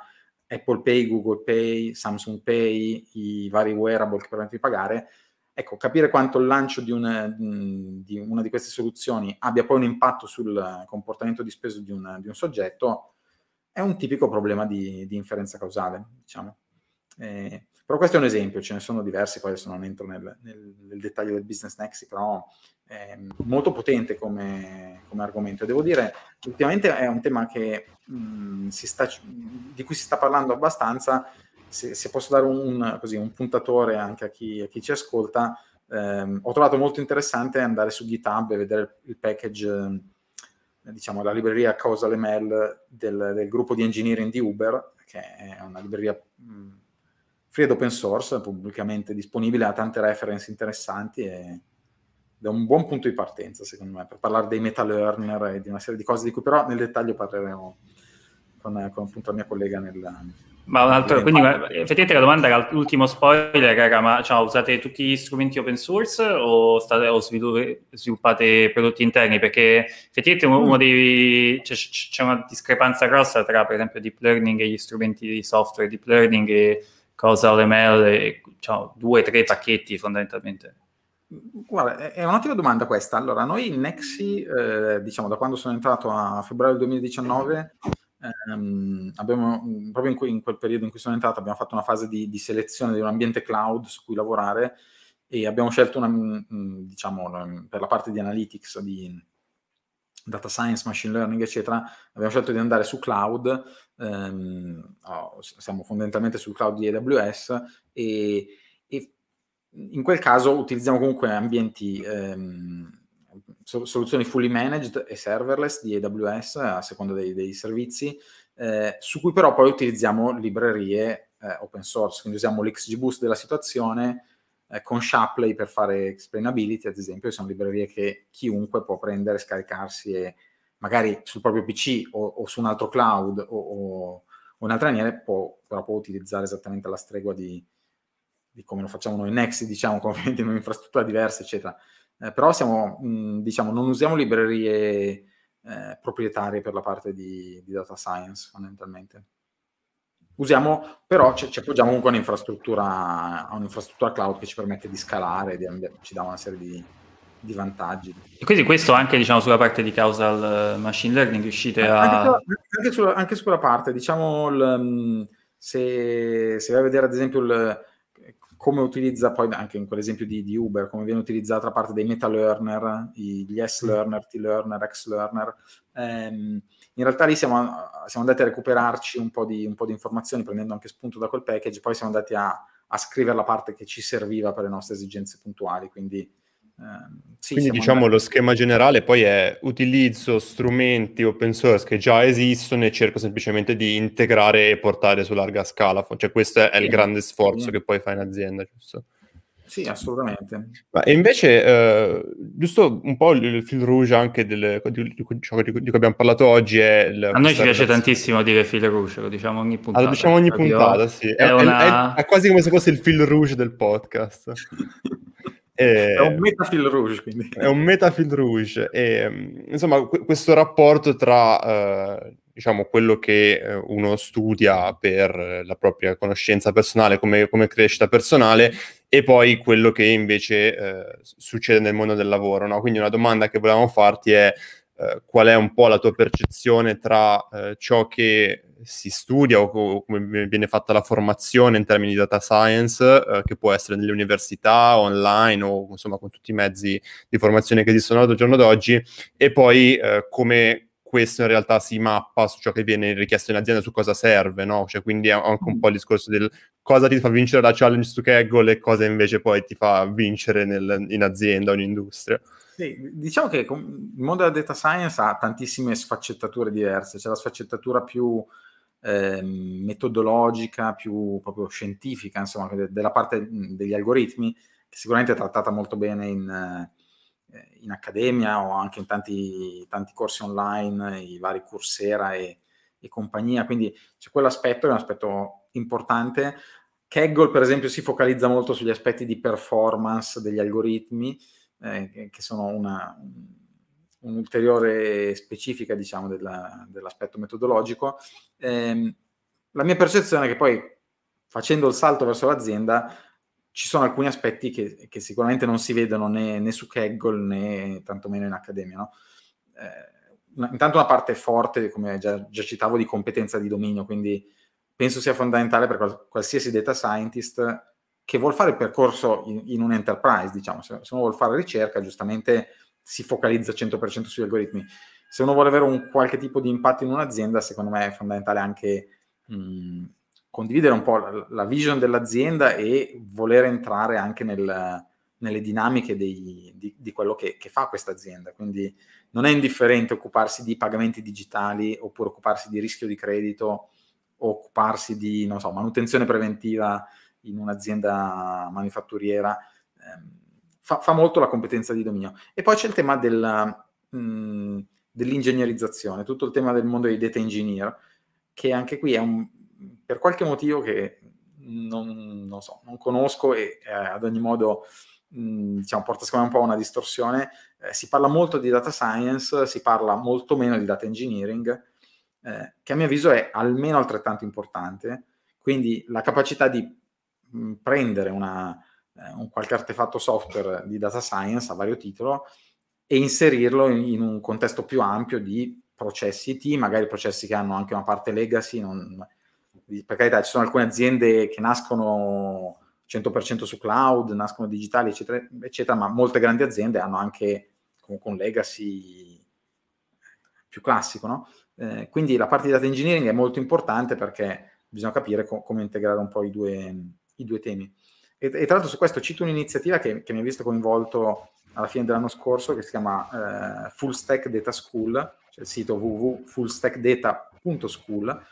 Apple Pay, Google Pay, Samsung Pay, i vari wearable che permettono di pagare, ecco, capire quanto il lancio di una, di una, di queste soluzioni abbia poi un impatto sul comportamento di spesa di, di un, soggetto è un tipico problema di, di inferenza causale, diciamo. Eh, però questo è un esempio, ce ne sono diversi, poi adesso non entro nel, nel, nel dettaglio del business nexi, però è molto potente come, come argomento. devo dire, ultimamente è un tema che, mh, sta, di cui si sta parlando abbastanza. Se, se posso dare un, così, un, puntatore anche a chi, a chi ci ascolta, ehm, ho trovato molto interessante andare su GitHub e vedere il package, diciamo, la libreria Causal ML del, del gruppo di engineering di Uber, che è una libreria mh, free ed open source, pubblicamente disponibile, ha tante reference interessanti e è un buon punto di partenza, secondo me, per parlare dei meta learner e di una serie di cose di cui però nel dettaglio parleremo con, con appunto la mia collega nel... Ma un altro, quindi effettivamente la domanda era l'ultimo spoiler, era, ma cioè, usate tutti gli strumenti open source o, state, o sviluppate prodotti interni? Perché effettivamente uno, uno dei, c'è, c'è, una discrepanza grossa tra per esempio deep learning e gli strumenti di software deep learning e cosa ML, e, cioè, due o tre pacchetti fondamentalmente. Guarda, è un'ottima domanda questa. Allora, noi in Nexi, eh, diciamo da quando sono entrato a febbraio 2019, ehm, abbiamo, proprio in, que- in, quel periodo in cui sono entrato, abbiamo fatto una fase di, di, selezione di un ambiente cloud su cui lavorare e abbiamo scelto una, diciamo, per la parte di analytics, di data science, machine learning, eccetera, abbiamo scelto di andare su cloud, ehm, oh, siamo fondamentalmente sul cloud di AWS e in quel caso utilizziamo comunque ambienti, ehm, soluzioni fully managed e serverless di AWS a seconda dei, dei servizi, eh, su cui però poi utilizziamo librerie eh, open source, quindi usiamo l'XGBoost della situazione eh, con Shapley per fare explainability, ad esempio, sono librerie che chiunque può prendere, scaricarsi e magari sul proprio PC o, o su un altro cloud o, o, altre maniere può, però può utilizzare esattamente la stregua di, di come lo facciamo noi in Nexi, diciamo, con un'infrastruttura diversa, eccetera. Eh, però siamo, mh, diciamo, non usiamo librerie eh, proprietarie per la parte di, di, data science, fondamentalmente. Usiamo, però ci, ci appoggiamo comunque a un'infrastruttura, a un'infrastruttura cloud che ci permette di scalare, di, ci dà una serie di, di vantaggi. E quindi questo anche diciamo, sulla parte di causal machine learning riuscite a... Anche, anche, sulla, anche sulla parte, diciamo, il, se, se vai a vedere ad esempio il, come utilizza poi anche in quell'esempio di, di, Uber, come viene utilizzata la parte dei meta learner, gli S-learner, T-learner, X-learner. Ehm, in realtà lì siamo, siamo, andati a recuperarci un po, di, un po' di informazioni prendendo anche spunto da quel package, poi siamo andati a, a scrivere la parte che ci serviva per le nostre esigenze puntuali, quindi sì, Quindi diciamo andati. lo schema generale poi è utilizzo strumenti open source che già esistono e cerco semplicemente di integrare e portare su larga scala. Cioè questo è, sì, il grande sforzo sì. che poi fa in azienda, giusto? Sì, assolutamente. Ma e invece, eh, giusto un po' il fil rouge anche del, di, di, ciò di, cui abbiamo parlato oggi è... Il, A noi ci piace tantissimo dire fil rouge, lo diciamo ogni puntata. Lo diciamo ogni puntata, sì. È, è, una... è, è, quasi come se fosse il fil rouge del podcast. È un metafil rouge, quindi. È un metafil rouge. E, insomma, qu- questo rapporto tra... Eh, diciamo, quello che eh, uno studia per la propria conoscenza personale come, come crescita personale e poi quello che invece eh, succede nel mondo del lavoro. No? Quindi una domanda che volevamo farti è eh, qual è un po' la tua percezione tra eh, ciò che si studia o, come viene fatta la formazione in termini di data science, eh, che può essere nelle università, online o insomma con tutti i mezzi di formazione che esistono al giorno d'oggi, e poi eh, come questo in realtà si mappa su ciò che viene richiesto in azienda, su cosa serve, no? Cioè, quindi è anche un po' il discorso del cosa ti fa vincere la challenge su Kaggle e cosa invece poi ti fa vincere nel, in azienda o in industria. Sì, diciamo che il mondo della data science ha tantissime sfaccettature diverse, c'è la sfaccettatura più eh, metodologica, più proprio scientifica, insomma, della parte degli algoritmi, che sicuramente è trattata molto bene in, eh, in accademia o anche in tanti, tanti corsi online, i vari Coursera e, e compagnia, quindi c'è quell'aspetto che è un aspetto importante. Kaggle, per esempio, si focalizza molto sugli aspetti di performance degli algoritmi, eh, che sono una, un'ulteriore specifica, diciamo, della, dell'aspetto metodologico. Eh, la mia percezione è che poi, facendo il salto verso l'azienda, ci sono alcuni aspetti che, che sicuramente non si vedono né, né, su Kaggle né tantomeno in accademia. No? Eh, intanto una parte forte, come già, già, citavo, di competenza di dominio, quindi penso sia fondamentale per qual- qualsiasi data scientist che vuol fare il percorso in, in un enterprise, diciamo, se, se, uno vuole fare ricerca, giustamente si focalizza 100% sugli algoritmi. Se uno vuole avere un qualche tipo di impatto in un'azienda, secondo me è fondamentale anche mh, condividere un po' la, la, vision dell'azienda e voler entrare anche nel, nelle dinamiche dei, di, di, quello che, che fa questa azienda. Quindi non è indifferente occuparsi di pagamenti digitali oppure occuparsi di rischio di credito occuparsi di, so, manutenzione preventiva in un'azienda manifatturiera. Eh, fa, fa, molto la competenza di dominio. E poi c'è il tema del, mh, dell'ingegnerizzazione, tutto il tema del mondo dei data engineer, che anche qui è un, per qualche motivo che non, non, so, non conosco e eh, ad ogni modo mh, diciamo, porta secondo me un po' a una distorsione. Eh, si parla molto di data science, si parla molto meno di data engineering, eh, che a mio avviso è almeno altrettanto importante. Quindi la capacità di mh, prendere una, eh, un qualche artefatto software di data science a vario titolo e inserirlo in, in un contesto più ampio di processi IT, magari processi che hanno anche una parte legacy, non, per carità, ci sono alcune aziende che nascono 100% su cloud, nascono digitali, eccetera, eccetera, ma molte grandi aziende hanno anche comunque un legacy più classico, no? eh, quindi la parte di data engineering è molto importante perché bisogna capire co- come integrare un po' i due, i due temi. E, e, tra l'altro su questo cito un'iniziativa che, che mi ha visto coinvolto alla fine dell'anno scorso che si chiama eh, Full Stack Data School, cioè il sito www.fullstackdata.school,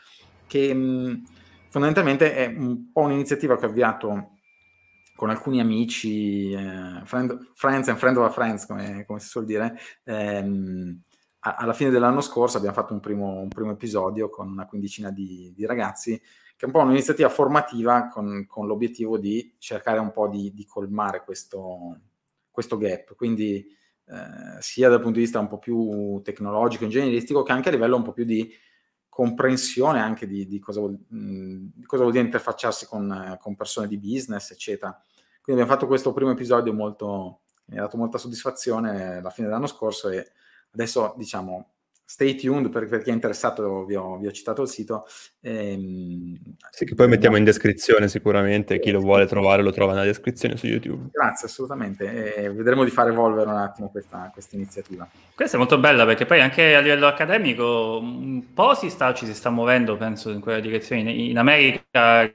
che mh, fondamentalmente è un po' un'iniziativa che ho avviato con alcuni amici, eh, friend, friends and friend of friends, come, come si suol dire, ehm, a, alla fine dell'anno scorso abbiamo fatto un primo, un primo episodio con una quindicina di, di, ragazzi, che è un po' un'iniziativa formativa con, con l'obiettivo di cercare un po' di, di colmare questo, questo gap. Quindi eh, sia dal punto di vista un po' più tecnologico, ingegneristico, che anche a livello un po' più di comprensione anche di, di, cosa, vuol, mh, di cosa, vuol, dire interfacciarsi con, con, persone di business, eccetera. Quindi abbiamo fatto questo primo episodio molto, mi ha dato molta soddisfazione alla fine dell'anno scorso e adesso diciamo stay tuned per, per chi è interessato, vi ho, vi ho citato il sito. Ehm, sì, che poi mettiamo in descrizione sicuramente, chi lo vuole trovare lo trova nella descrizione su YouTube. Grazie, assolutamente. E vedremo di far evolvere un attimo questa, questa, iniziativa. Questa è molto bella perché poi anche a livello accademico un po' si sta, ci si sta muovendo, penso, in quella direzione. In America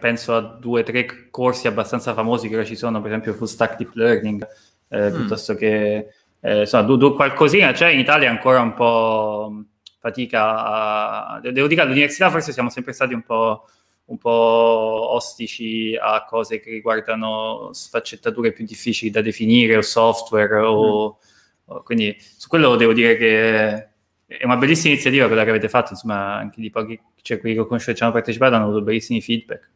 penso a due o tre corsi abbastanza famosi che ora ci sono, per esempio Full Stack Deep Learning, eh, mm. piuttosto che eh, insomma, du, du, qualcosina c'è, in Italia ancora un po' fatica a... Devo dire che all'università forse siamo sempre stati un po', un po' ostici a cose che riguardano sfaccettature più difficili da definire o software o, mm. o quindi su quello devo dire che è una bellissima iniziativa quella che avete fatto, insomma, anche di pochi, cioè quelli che ho conosciuto che ci hanno partecipato hanno avuto bellissimi feedback.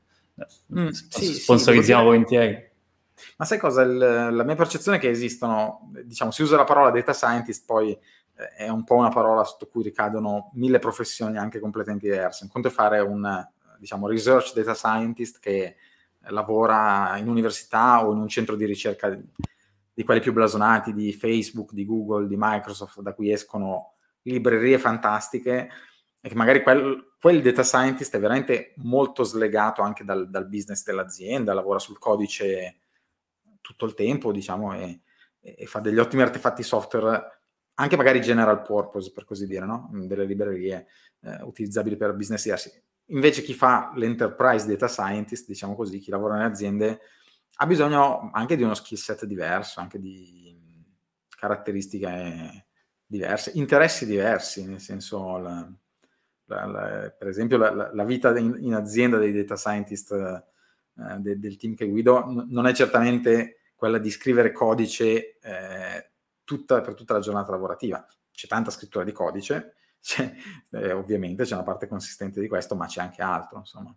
Mm, sì, sponsorizziamo sì, volentieri. Ma sai cosa? Il, la mia percezione è che esistono, diciamo, si usa la parola data scientist, poi eh, è un po' una parola sotto cui ricadono mille professioni anche completamente diverse. Un conto è fare un, diciamo, research data scientist che lavora in università o in un centro di ricerca di, di quelli più blasonati di Facebook, di Google, di Microsoft, da cui escono librerie fantastiche e che magari quel, quel, data scientist è veramente molto slegato anche dal, dal, business dell'azienda, lavora sul codice tutto il tempo, diciamo, e, e, fa degli ottimi artefatti software, anche magari general purpose, per così dire, no? delle librerie eh, utilizzabili per business diversi. Invece chi fa l'enterprise data scientist, diciamo così, chi lavora nelle aziende, ha bisogno anche di uno skill set diverso, anche di caratteristiche diverse, interessi diversi, nel senso, la, la, la, per esempio, la, vita in, in, azienda dei data scientist eh, de, del team che guido n- non è certamente quella di scrivere codice eh, tutta, per tutta la giornata lavorativa. C'è tanta scrittura di codice, c'è, eh, ovviamente c'è una parte consistente di questo, ma c'è anche altro, insomma.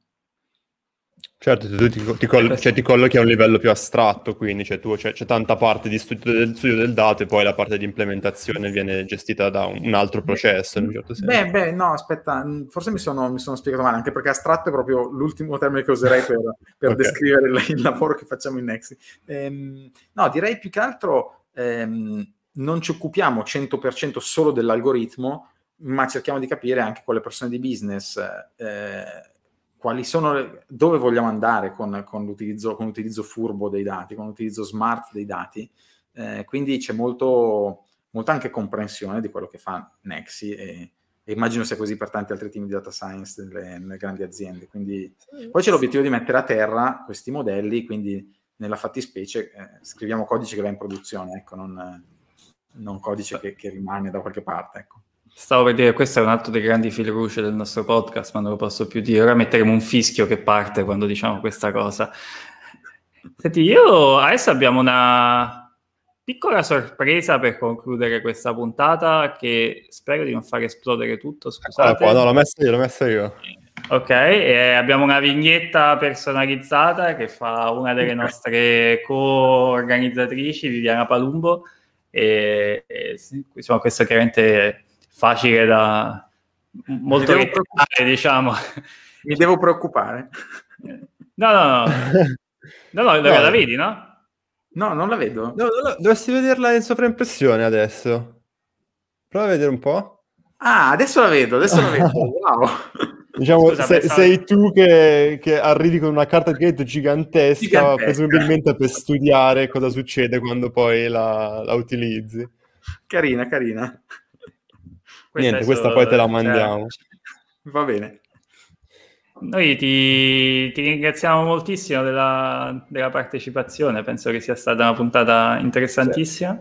Certo, tu ti, ti, coll- cioè, ti, collochi a un livello più astratto, quindi cioè, tu, c'è, c'è, tanta parte di studio del, studio del, dato e poi la parte di implementazione viene gestita da un, un altro processo. In un certo senso. Beh, beh, no, aspetta, mm, forse mi sono, mi sono, spiegato male, anche perché astratto è proprio l'ultimo termine che userei per, per okay. descrivere il, il, lavoro che facciamo in Nexi. Ehm, no, direi più che altro ehm, non ci occupiamo 100% solo dell'algoritmo, ma cerchiamo di capire anche con le persone di business. Eh, quali sono, dove vogliamo andare con, con, l'utilizzo, con, l'utilizzo, furbo dei dati, con l'utilizzo smart dei dati. Eh, quindi c'è molto, molta anche comprensione di quello che fa Nexi e, e, immagino sia così per tanti altri team di data science nelle, nelle grandi aziende. Quindi, poi c'è l'obiettivo di mettere a terra questi modelli, quindi nella fattispecie eh, scriviamo codice che va in produzione, ecco, non, non codice che, che, rimane da qualche parte. Ecco. Stavo per dire, questo è un altro dei grandi fil rouge del nostro podcast, ma non lo posso più dire. Ora metteremo un fischio che parte quando diciamo questa cosa. Senti, io adesso abbiamo una piccola sorpresa per concludere questa puntata che spero di non far esplodere tutto, scusate. Ah, no, l'ho messa io, l'ho messa io. Ok, e abbiamo una vignetta personalizzata che fa una delle nostre co-organizzatrici, Viviana Palumbo, e, e insomma, questo chiaramente facile da molto rettare, diciamo. Mi devo preoccupare. No, no, no. No, no, no. la vedi, no? No, non la vedo. No, no, dovresti vederla in sovraimpressione adesso. Prova a vedere un po'. Ah, adesso la vedo, adesso la vedo. Wow. Diciamo, Scusa, se, pensavo... sei tu che, che, arrivi con una carta di credito gigantesca, gigantesca, presumibilmente per studiare cosa succede quando poi la, la utilizzi. Carina, carina. Niente, questa poi te la mandiamo. Cioè, va bene. Noi ti, ti ringraziamo moltissimo della, della, partecipazione, penso che sia stata una puntata interessantissima.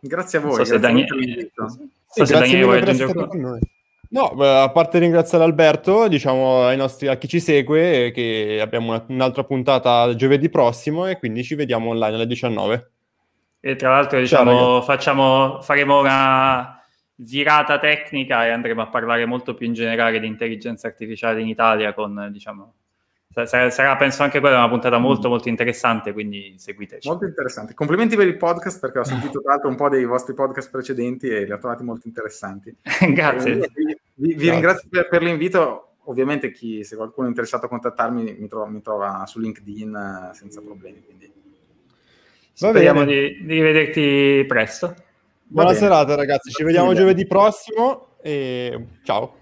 Sì. Grazie a voi. So se Daniele, so se Daniele vuole aggiungere qualcosa. No, a parte ringraziare Alberto, diciamo ai nostri, a chi ci segue che abbiamo una, un'altra puntata giovedì prossimo e quindi ci vediamo online alle 19. E tra l'altro diciamo, facciamo, faremo una virata tecnica e andremo a parlare molto più in generale di intelligenza artificiale in Italia con, diciamo, sarà, sarà penso anche quella una puntata mm. molto molto interessante, quindi seguiteci. Molto interessante. Complimenti per il podcast perché ho sentito tra l'altro un po' dei vostri podcast precedenti e li ho trovati molto interessanti. Grazie. Vi, vi, vi Grazie. ringrazio per, per, l'invito. Ovviamente chi, se qualcuno è interessato a contattarmi mi trova, mi trova su LinkedIn eh, senza problemi. Quindi. Speriamo di, di rivederti presto. Buona serata ragazzi, ci vediamo giovedì prossimo e ciao.